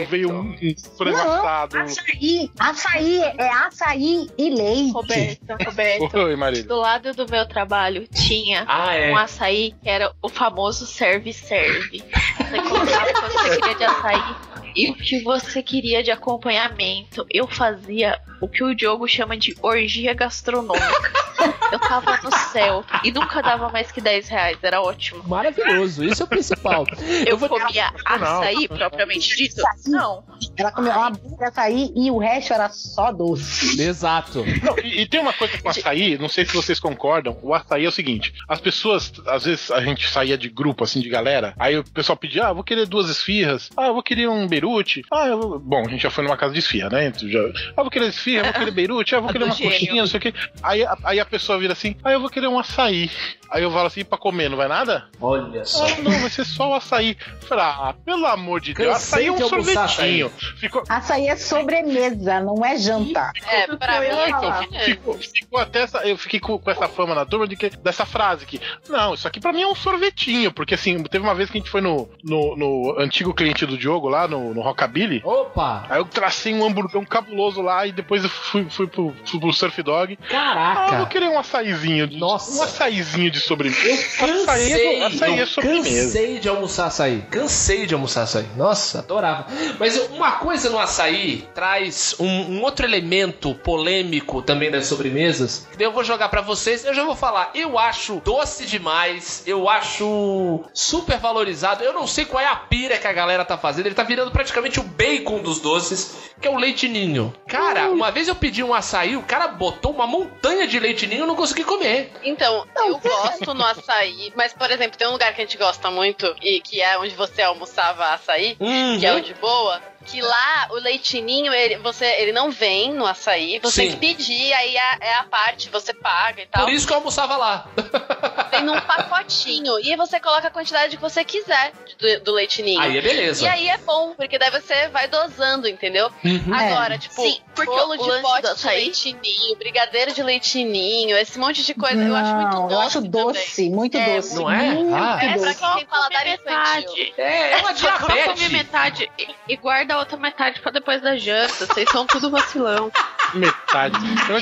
veio, um, um frango Não, assado. Açaí, açaí é açaí e leite. Roberto, [laughs] Roberto. Oi, Marília. Do lado do meu trabalho tinha Ah, é. um açaí que era o famoso serve-serve. Você colocava o que você queria de açaí e o que você queria de acompanhamento. Eu fazia o que o Diogo chama de orgia gastronômica. [laughs] Eu tava no céu e nunca dava mais que 10 reais, era ótimo. Maravilhoso, isso é o principal. Eu vou- comia Não. açaí propriamente dito? Não. Ela comeu uma boca de açaí e o resto era só doce. Exato. Não, e, e tem uma coisa com açaí, não sei se vocês concordam. O açaí é o seguinte: as pessoas, às vezes a gente saía de grupo, assim, de galera, aí o pessoal pedia, ah, vou querer duas esfirras, ah, eu vou querer um beirute, ah, eu vou... bom, a gente já foi numa casa de esfirra, né? Então Já... Ah, vou querer esfirra, vou querer beirute, ah, vou [laughs] querer uma gênio. coxinha, não sei o quê. Aí, a- aí a pessoa vira assim, ah, eu vou querer um açaí. Aí eu falo assim, pra comer, não vai nada? Olha só. Ah, não, vai ser só o açaí. Falei, ah, pelo amor de Deus, Cansei açaí é um sorvetinho. Ficou, Açaí é sobremesa, não é jantar. É, pra mim é sobremesa. Ficou, ficou até essa, eu fiquei com, com essa fama na turma de que, dessa frase que, não, isso aqui pra mim é um sorvetinho, porque assim, teve uma vez que a gente foi no, no, no antigo cliente do Diogo lá, no, no Rockabilly, Opa! aí eu tracei um hamburgão cabuloso lá e depois eu fui, fui, pro, fui pro Surf Dog. Ah, eu Caraca! querer um açaizinho, de, Nossa. um açaizinho de sobremesa. Eu é, cansei, açaí é sobremesa. cansei de almoçar açaí. Cansei de almoçar açaí. Nossa, adorava. Mas uma coisa no açaí traz um, um outro elemento polêmico também das sobremesas. Que eu vou jogar pra vocês. Eu já vou falar. Eu acho doce demais. Eu acho super valorizado. Eu não sei qual é a pira que a galera tá fazendo. Ele tá virando praticamente o bacon dos doces, que é o leite ninho. Cara, uma vez eu pedi um açaí, o cara botou uma montanha de leite ninho e eu não consegui comer. Então, eu gosto no açaí, mas, por exemplo, tem um lugar que a gente gosta muito, e que é onde você almoçava açaí, Uhum. que é o de boa. Que lá o leitinho, ele, você, ele não vem no açaí, você Sim. tem que pedir, aí é, é a parte, você paga e tal. Por isso que eu almoçava lá. [laughs] Vem num pacotinho. E aí você coloca a quantidade que você quiser do, do leitinho. Aí é beleza. E aí é bom, porque daí você vai dosando, entendeu? Uhum. Agora, tipo, Sim, porque bolo o de pote de açaí- leitinho, brigadeiro de leitinho, esse monte de coisa, eu acho muito Não, doce eu acho também. doce, muito É, doce. não é? Muito Ah. É pra doce. quem tem paladar infantil. metade. É, é uma Só come metade e- e guarda a outra metade pra depois da janta. Vocês são tudo vacilão. Metade.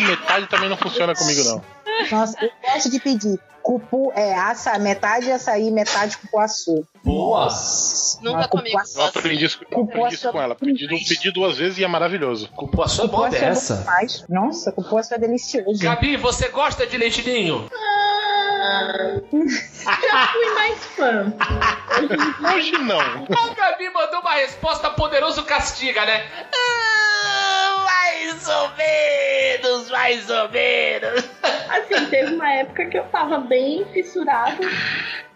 Metade também não funciona comigo, não. Nossa, eu gosto de pedir. Cupu, é, aça, metade açaí, metade cupuaçu. Boa! Nunca comi cupuaçu- Eu aprendi isso, eu aprendi isso com ela. Pedi, pedi duas vezes e é maravilhoso. Cupuaçu é bom Cupuaçu é bom dessa. Nossa, cupuaçu é delicioso. Gabi, você gosta de leite ninho? Já [laughs] fui mais fã. Hoje não. [laughs] A Gabi mandou uma resposta poderoso castiga, né? Ah, mais ou menos, mais ou menos. Assim, teve uma época que eu tava bem fissurado.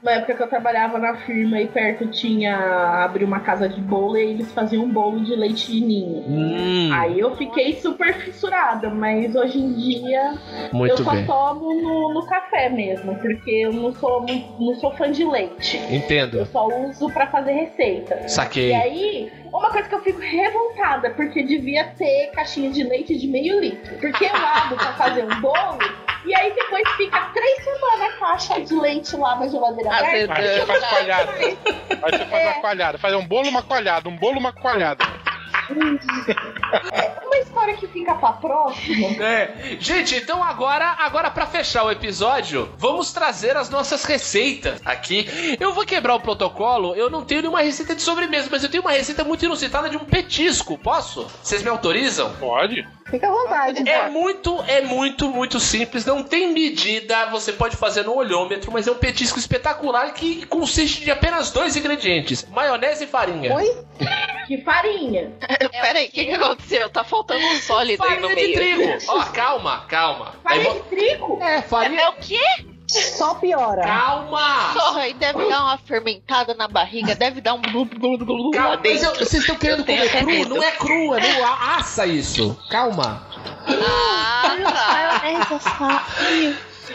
Uma época que eu trabalhava na firma e perto tinha abriu uma casa de bolo e eles faziam um bolo de leite de ninho. Hum, Aí eu fiquei super fissurada, mas hoje em dia eu muito só bem. tomo no, no café mesmo, porque eu não sou, não sou fã de leite. Eu Entendo. só uso pra fazer receita. E Saquei. aí, uma coisa que eu fico revoltada, porque devia ter caixinha de leite de meio litro. Porque eu abro pra fazer um bolo, e aí depois fica três semanas a caixa de leite lá na geladeira aberta. Aí você faz coalhada. Aí você faz uma coalhada. Faz um bolo, uma coalhada. Um bolo, uma coalhada. Uma história que fica pra próxima. É. Gente, então agora, agora para fechar o episódio, vamos trazer as nossas receitas aqui. Eu vou quebrar o protocolo. Eu não tenho nenhuma receita de sobremesa, mas eu tenho uma receita muito inusitada de um petisco. Posso? Vocês me autorizam? Pode? Fica à vontade. É muito, é muito, muito simples. Não tem medida. Você pode fazer no olhômetro, mas é um petisco espetacular que consiste de apenas dois ingredientes: maionese e farinha. Oi? Que farinha. [laughs] Peraí, o que, que aconteceu? Tá faltando um sólido aí no Farinha de meio. trigo. Ó, calma, calma. Farinha de trigo? É, farinha. É o quê? Só piora. Calma! Porra, aí deve dar uma fermentada na barriga, deve dar um glu glu lá Calma, mas eu- vocês estão querendo comer cru? medo. Não é cru, é no assa isso. Calma. Ah, tá.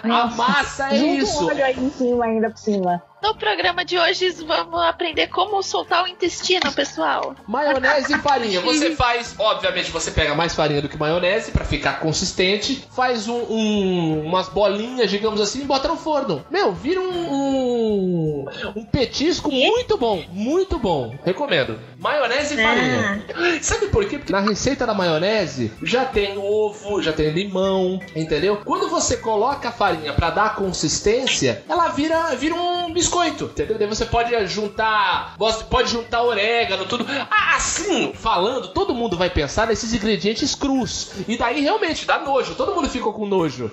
A massa é Junta isso. um óleo aí em cima, ainda por cima. No programa de hoje vamos aprender como soltar o intestino, pessoal. Maionese e farinha. [laughs] Você faz, obviamente, você pega mais farinha do que maionese pra ficar consistente. Faz um, um- umas bolinhas, digamos assim, e bota no forno. Meu, vira um, um, um petisco muito bom, muito bom. Recomendo. Maionese e farinha. Sabe por quê? Porque na receita da maionese já tem ovo, já tem limão, entendeu? Quando você coloca a farinha pra dar consistência, ela vira, vira um biscoito, entendeu? Daí você pode juntar, você pode juntar orégano, tudo. Ah, Assim, falando, todo mundo vai pensar nesses ingredientes crus. E daí realmente dá nojo, todo mundo ficou com nojo.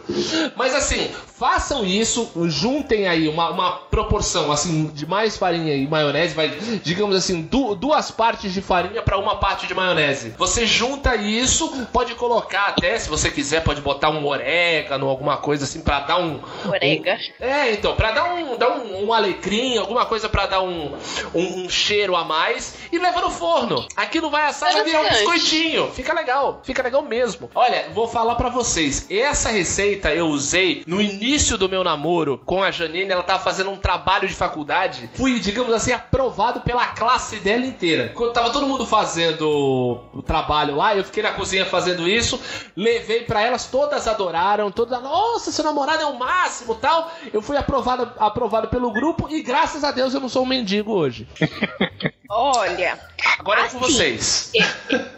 Mas assim, façam isso, juntem aí uma, uma proporção assim de mais farinha e maionese, vai, digamos assim, du- duas partes de farinha para uma parte de maionese. Você junta isso, pode colocar até, se você quiser, pode botar um orégano, alguma coisa assim para dar um Orega. é, então, pra dar um, dar um, um alecrim, alguma coisa pra dar um, um, um cheiro a mais e leva no forno. Aquilo vai assar e vai virar um biscoitinho. Fica legal, fica legal mesmo. Olha, vou falar pra vocês. Essa receita eu usei no início do meu namoro com a Janine. Ela tava fazendo um trabalho de faculdade. Fui, digamos assim, aprovado pela classe dela inteira. Quando tava todo mundo fazendo o trabalho lá, eu fiquei na cozinha fazendo isso. Levei pra elas, todas adoraram. Todas, nossa, seu namorado é o máximo tal. Eu fui aprovado, aprovado pelo grupo e graças a Deus eu não sou um mendigo hoje. [laughs] Olha, Agora é com Assim, vocês.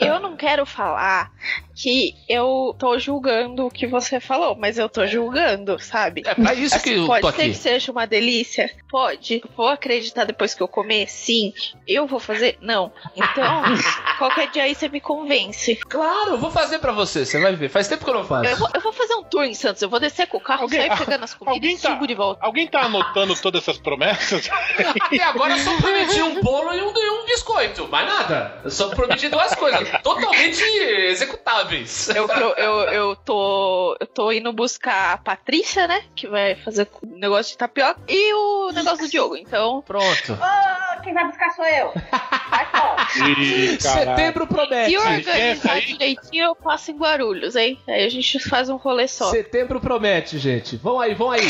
eu não quero falar que eu tô julgando o que você falou, mas eu tô julgando, sabe? É pra isso que Assim, eu pode tô ser aqui. que seja uma delícia? Pode. Vou acreditar depois que eu comer? Sim. Eu vou fazer? Não. Então, [laughs] qualquer dia aí você me convence. Claro, eu vou fazer pra você, você vai ver. Faz tempo que eu não faço. Eu vou, eu vou tour em Santos. Eu vou descer com o carro, Alguém- sair pegando as comidas alguém e tá- subo de volta. Alguém tá anotando todas essas promessas? Até agora eu só prometi um bolo e um, e um biscoito, mais nada. Eu só prometi duas coisas totalmente executáveis. Eu, eu, eu, eu tô, eu tô indo buscar a Patrícia, né? Que vai fazer o negócio de tapioca. E o negócio do Diogo. Então, Pronto. Ah, quem vai buscar sou eu. Sai fora. [laughs] Ih. Setembro promete. se licença organizar direitinho, eu passo em Guarulhos, hein? Aí a gente faz um rolê só. Setembro promete, gente. Vão aí, vão aí.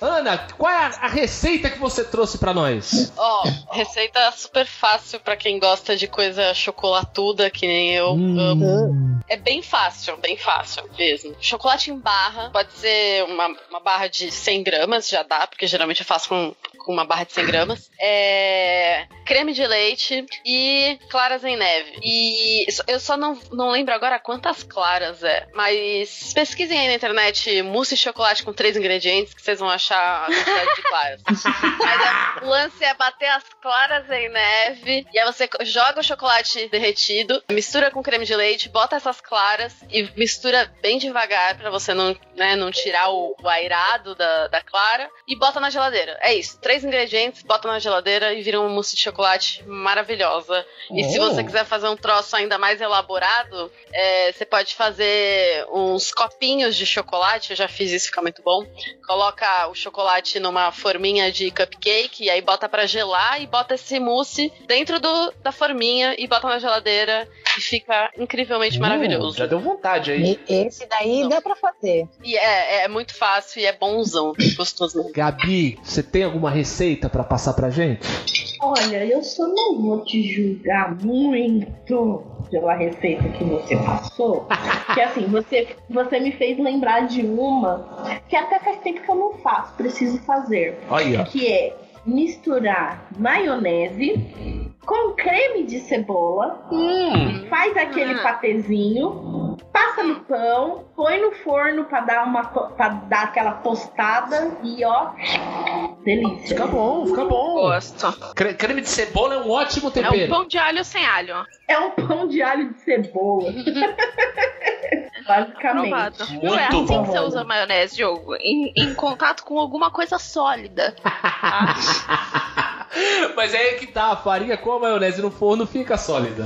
Ana, qual é a, a receita que você trouxe pra nós? Ó, receita super fácil pra quem gosta de coisa chocolatuda, que nem eu Hum. amo. É bem fácil, bem fácil mesmo. Chocolate em barra, pode ser uma, uma barra de 100 gramas, já dá, porque geralmente eu faço com, com uma barra de 100 gramas. É, creme de leite e claras em neve. E eu só não, não lembro agora quantas claras é, mas pesquisem aí na internet mousse de chocolate com três ingredientes que vocês vão achar a quantidade de claras. [laughs] mas o lance é bater as claras em neve e aí você joga o chocolate derretido, mistura com creme de leite, bota essas claras e mistura bem devagar para você não, né, não tirar o, o airado da, da clara e bota na geladeira. É isso, três ingredientes, bota na geladeira e vira uma mousse de chocolate maravilhosa. E se Oh. você quiser fazer um troço ainda mais elaborado, é, você pode fazer uns copinhos de chocolate. Eu já fiz isso, fica muito bom. Coloca o chocolate numa forminha de cupcake e aí bota pra gelar e bota esse mousse dentro do, da forminha e bota na geladeira e fica incrivelmente maravilhoso. Hum, já deu vontade aí. E esse daí dá pra fazer. E é, é muito fácil e é bonzão, gostoso. Gabi, você tem alguma receita pra passar pra gente? Olha, eu só não vou te julgar muito pela receita que você passou. que assim, você, você me fez lembrar de uma que até faz tempo que eu não faço, preciso fazer. Olha. Que é misturar maionese com creme de cebola, Hum. faz aquele Hum. patezinho, passa no pão, põe no forno pra dar uma para dar aquela tostada e ó, delícia. Fica bom, fica bom. Gosto. Cre- creme de cebola é um ótimo É um tempero. pão de alho sem alho. É um pão de alho de cebola. [laughs] Basicamente. Muito Não é assim bom. que você usa maionese, Diogo. Em, em contato com alguma coisa sólida. [laughs] Mas é aí que tá, a farinha com a maionese no forno fica sólida.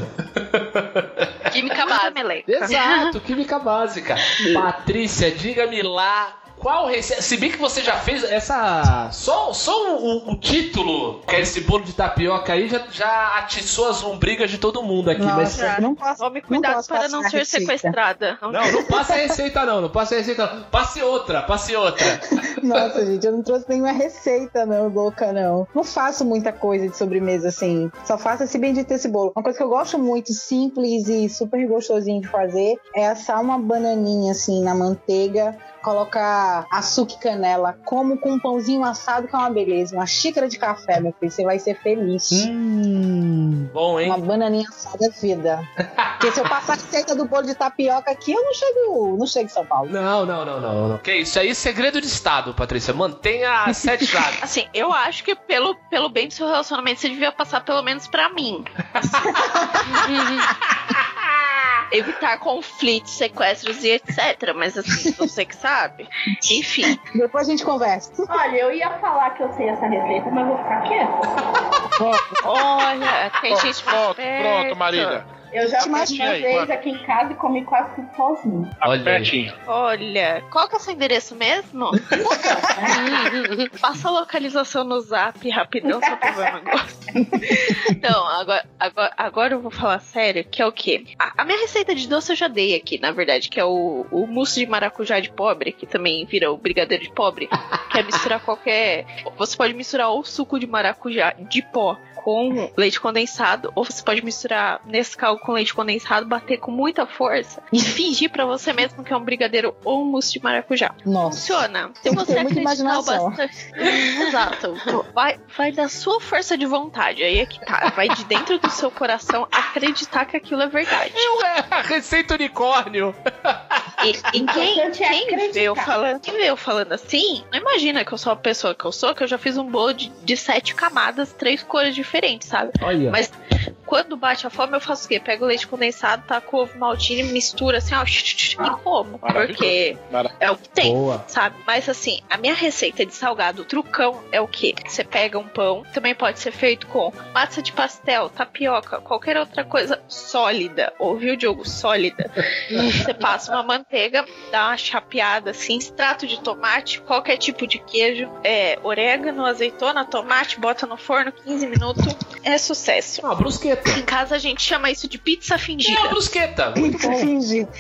Química básica. Exato, química básica. Patrícia, diga-me lá. Qual receita? Se bem que você já fez essa. Só, só o, o título, que é esse bolo de tapioca aí, já, já atiçou as lombrigas de todo mundo aqui. mas... Nossa, não posso. Tome não cuidado posso para não ser receita. sequestrada. Não, não passa a receita não, não passa a receita não. Passe outra, passe outra. [laughs] Nossa, gente, eu não trouxe nenhuma receita, não, louca, não. Não faço muita coisa de sobremesa assim. Só faço esse bendito esse bolo. Uma coisa que eu gosto muito, simples e super gostosinho de fazer, é assar uma bananinha assim na manteiga, colocar açúcar e canela, como com um pãozinho assado, que é uma beleza. Uma xícara de café, meu filho, você vai ser feliz. Hum, bom, hein? Uma bananinha assada é vida. Porque se eu passar a receita do bolo de tapioca aqui, eu não chego, não chego em São Paulo. Não, não, não, não, não. Que isso aí é segredo de Estado, Patrícia. Mantenha as sete [laughs] chaves. Assim, eu acho que pelo, pelo bem do seu relacionamento, você devia passar pelo menos pra mim. [laughs] Evitar conflitos, sequestros e etc. Mas assim, [laughs] você que sabe. Enfim. Depois a gente conversa. Olha, eu ia falar que eu sei essa receita, mas vou ficar quieta. [laughs] Olha, tem Pronto, gente pronto, pronto, Marília. Eu já fiz tinha uma aí, vez aqui em casa e comi quase tudo sozinho. Olha. Olha, qual que é o seu endereço mesmo? [laughs] [laughs] Passa a localização no zap rapidão só pra ver um negócio. Então, agora, agora, agora eu vou falar sério, que é o quê? A, a minha receita de doce eu já dei aqui, na verdade, que é o, o mousse de maracujá de pobre, que também vira o brigadeiro de pobre, que é misturar qualquer... Você pode misturar ou suco de maracujá de pó com leite condensado, ou você pode misturar Nescau com leite condensado, bater com muita força e [laughs] fingir pra você mesmo que é um brigadeiro ou um mousse de maracujá. Nossa. Funciona. Se Tem você muita acreditar bastante. [laughs] Exato. Vai, vai da sua força de vontade. Aí é que tá. Vai de dentro do seu coração acreditar que aquilo é verdade. Ué, a receita unicórnio. [laughs] E, e [laughs] quem, é acreditar. veio falando, quem veio falando assim, não imagina que eu sou a pessoa que eu sou, que eu já fiz um bolo de, de sete camadas, três cores diferentes, sabe? Olha. Mas quando bate a fome, eu faço o quê? Pego o leite condensado, taco ovo maltine, mistura assim, ó, e como. Porque é o que tem Boa. sabe? Mas assim, a minha receita de salgado, o trucão, é o quê? Você pega um pão, também pode ser feito com massa de pastel, tapioca, qualquer outra coisa sólida. Ouviu, Diogo? Sólida. [laughs] Você passa uma manteiga, dá uma chapeada assim, extrato de tomate, qualquer tipo de queijo, é, orégano, azeitona, tomate, bota no forno 15 minutos. É sucesso. Uma brusqueta. Em casa a gente chama isso de pizza É uma fingida. brusqueta. Muito Pizza fingida.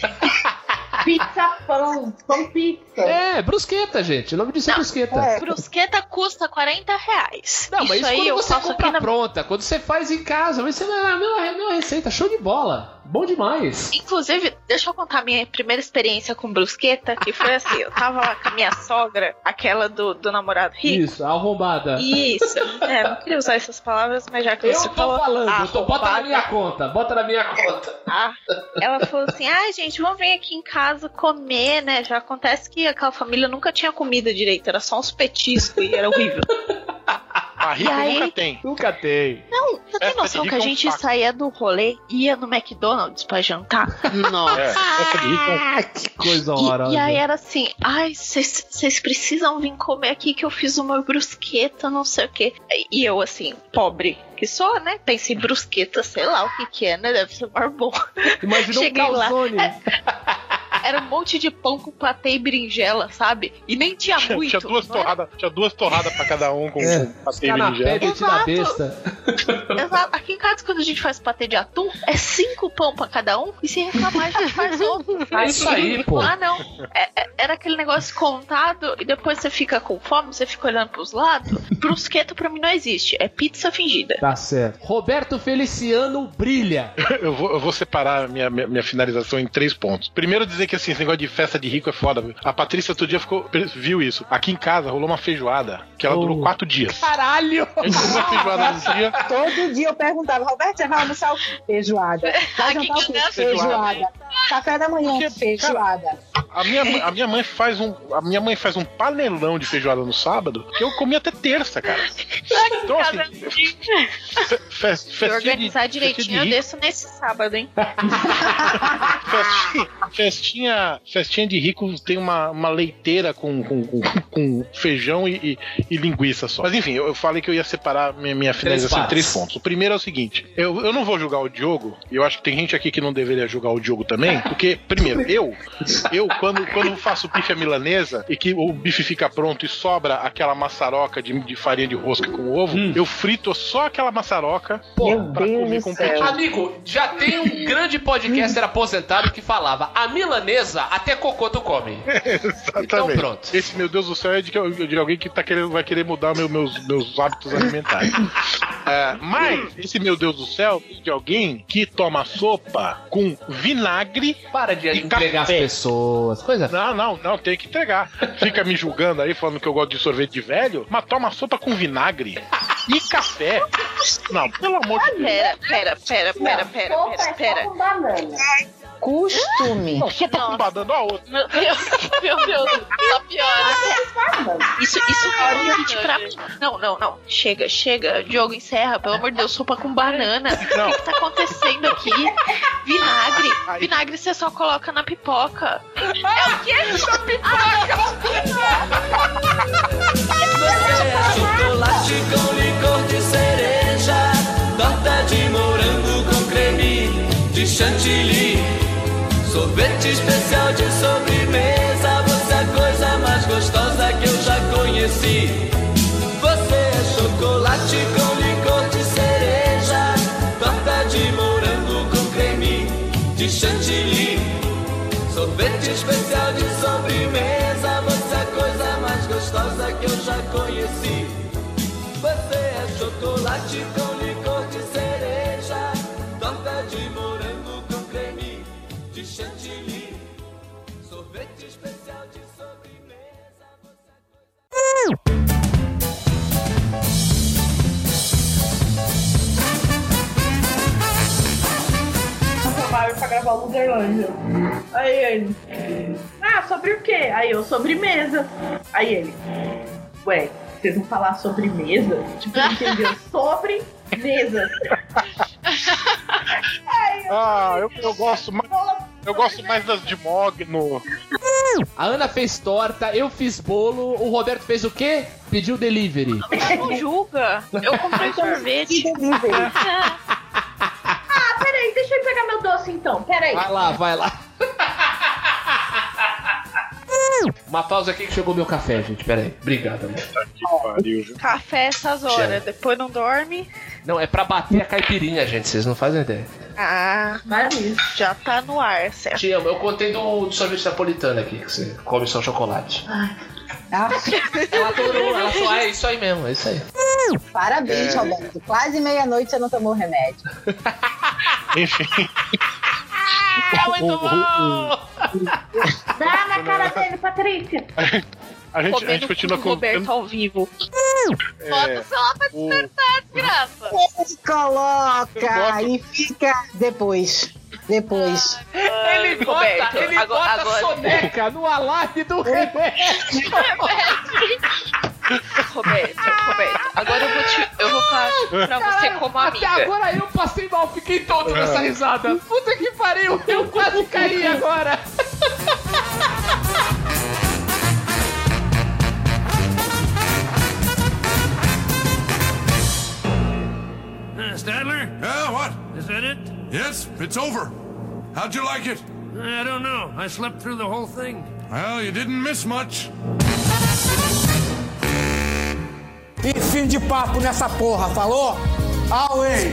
Pizza pão, pão pizza. É, brusqueta, gente. O nome disso é Não. brusqueta. É. Brusqueta custa 40 reais. Não, mas isso isso aí quando eu você compra na pronta, quando você faz em casa, vai ser a mesma, mesma receita, show de bola. Bom demais. Inclusive, deixa eu contar minha primeira experiência com brusqueta, que foi assim, eu tava lá com a minha sogra, aquela do, do namorado rico. Isso, arrombada. Isso. É, não queria usar essas palavras, mas já que Eu você tô falou. falando, eu tô, bota na arrombada, minha conta, bota na minha conta. Ah, ela falou assim: ai, gente, vamos vir aqui em casa comer, né? Já acontece que aquela família nunca tinha comida direito, era só uns petiscos e era horrível. [laughs] A rico E aí? nunca tem. Nunca tem. Não, você tem Festa noção que a é um gente saco. saía do rolê, ia no McDonald's pra jantar? [laughs] Nossa. É, essa de rico é um Ah, que coisa horrorosa. E, e aí era assim, ai, vocês precisam vir comer aqui que eu fiz uma brusqueta, não sei o quê. E eu, assim, pobre que sou, né? Pensei, brusqueta, sei lá o que que é, né? Deve ser barbom. Imagina um Cheguei lá. [laughs] Era um monte de pão com patê e berinjela, sabe? E nem tinha Tinha, muito. tinha duas torradas, tinha duas torradas pra cada um com, É. patê e berinjela. Exato. besta. Exato. Aqui em casa, quando a gente faz patê de atum, é cinco pão pra cada um, e se reclamar, a gente faz outro. [laughs] É isso aí, pô. Ah, não. É- é- era aquele negócio contado e depois você fica com fome, você fica olhando pros lados. Brusqueta pra mim não existe. É pizza fingida. Tá certo. Roberto Feliciano brilha. [laughs] Eu vou, eu vou separar minha, minha, minha finalização em três pontos. Primeiro, dizer que assim, esse negócio de festa de rico é foda. viu? A Patrícia outro dia ficou, viu isso. Aqui em casa rolou uma feijoada que ela Oh. durou quatro dias. Caralho! A gente comeu a feijoada num [laughs] dia. Todo dia eu perguntava, Roberto, você vai almoçar o quê? Feijoada. Vai jantar o quê? Feijoada. Café da manhã, Porque, feijoada. A minha, mãe- a minha mãe faz um. A minha mãe faz um panelão de feijoada no sábado que eu comi até terça, cara. Então, assim, fe- fe- Se festinha de- organizar festinha direitinho, de eu rico, desço nesse sábado, hein? festinha, festinha, festinha de rico tem uma, uma leiteira com, com, com, com feijão e, e- e linguiça só. Mas enfim, eu, eu falei que eu ia separar minha, minha finalização em três pontos. O primeiro é o seguinte: eu, eu não vou julgar o Diogo, e eu acho que tem gente aqui que não deveria julgar o Diogo também, porque, primeiro, eu, eu quando, quando faço bife à milanesa e que o bife fica pronto e sobra aquela maçaroca de, de farinha de rosca com ovo, Hum. eu frito só aquela maçaroca Meu pra Deus comer com petisco. Amigo, já tem um [laughs] grande podcaster aposentado que falava: a milanesa até cocô tu come. [laughs] Então Exatamente. pronto. Esse, meu Deus do céu, é de, que- de alguém que tá querendo, vai querer mudar meu- meus, meus hábitos alimentares. [laughs] É, mas, esse meu Deus do céu, é de alguém que toma sopa com vinagre. Para de E entregar as café. Pessoas. Coisa. Não, não, não, tem que entregar. Fica me julgando aí, falando que eu gosto de sorvete de velho, mas toma sopa com vinagre e café. Não, pelo amor de Deus. Pera, pera, pera, pera, pera, pera, é só pera. Costume. Não, sopa com Nossa. badando a outra. Meu Deus, meu Deus, só piora. Isso, isso é um convite pra mim. Não, não, não. Chega, chega. Diogo, encerra. Pelo amor de Deus, sopa com banana. Não. O que tá acontecendo aqui? Vinagre. Aí. Vinagre você só coloca na pipoca. É o quê? [laughs] Na pipoca! Chocolate com licor de cereja, torta de morango com creme de chantilly, sorvete especial de sobremesa. Você é a coisa mais gostosa que eu já conheci. Você é chocolate com licor de cereja, torta de morango com creme de chantilly. Sorvete especial de sobremesa, você é a coisa mais gostosa que eu já conheci. Você é chocolate com chamaram pra gravar o Luzerlândia. Aí ele. Ah, sobre o quê? Aí eu, sobre mesa. Aí ele. Ué, vocês vão falar sobre mesa? Tipo, ele entendeu? [laughs] Sobre mesas. Ah, eu, eu gosto mais. Eu gosto mais das de Mogno. A Ana fez torta, eu fiz bolo, o Roberto fez o quê? Pediu delivery. Não julga. Eu comprei sorvete. [laughs] Ah, peraí, deixa eu pegar meu doce então. Peraí. Vai lá, vai lá. [laughs] Uma pausa aqui que chegou meu café, gente. Pera aí. Obrigado, amor. Que pariu, viu? Café essas horas. Depois não dorme. Não, é pra bater a caipirinha, gente. Vocês não fazem ideia. Ah, nisso. já tá no ar, certo? Te amo. Eu contei do, do sorvete napolitano aqui, que você come só chocolate. Ah, Ela adorou, ela falou, ah, é isso aí mesmo, é isso aí. parabéns, Roberto. Quase meia-noite você não tomou remédio. [laughs] Enfim. muito bom! Dá na cara dele, Patrícia. A gente, a Comendo gente continua com com. Roberto ao vivo. Bota É, o celular pra o- despertar, desgraça. Ele coloca e fica depois. Depois. Ele bota, Roberto, ele agora- bota agora- soneca no alarme do remédio. Roberto, Roberto, agora eu vou te. Eu vou falar pra você como Até amiga. agora eu passei mal, fiquei tonto nessa risada. Puta que pariu, eu quase caí agora. Uh, [laughs] Stadler? Yeah, what? Is that it? Yes, it's over. How'd you like it? I don't know. I slept through the whole thing. Well, you didn't miss much. E fim de papo nessa porra, falou? Away!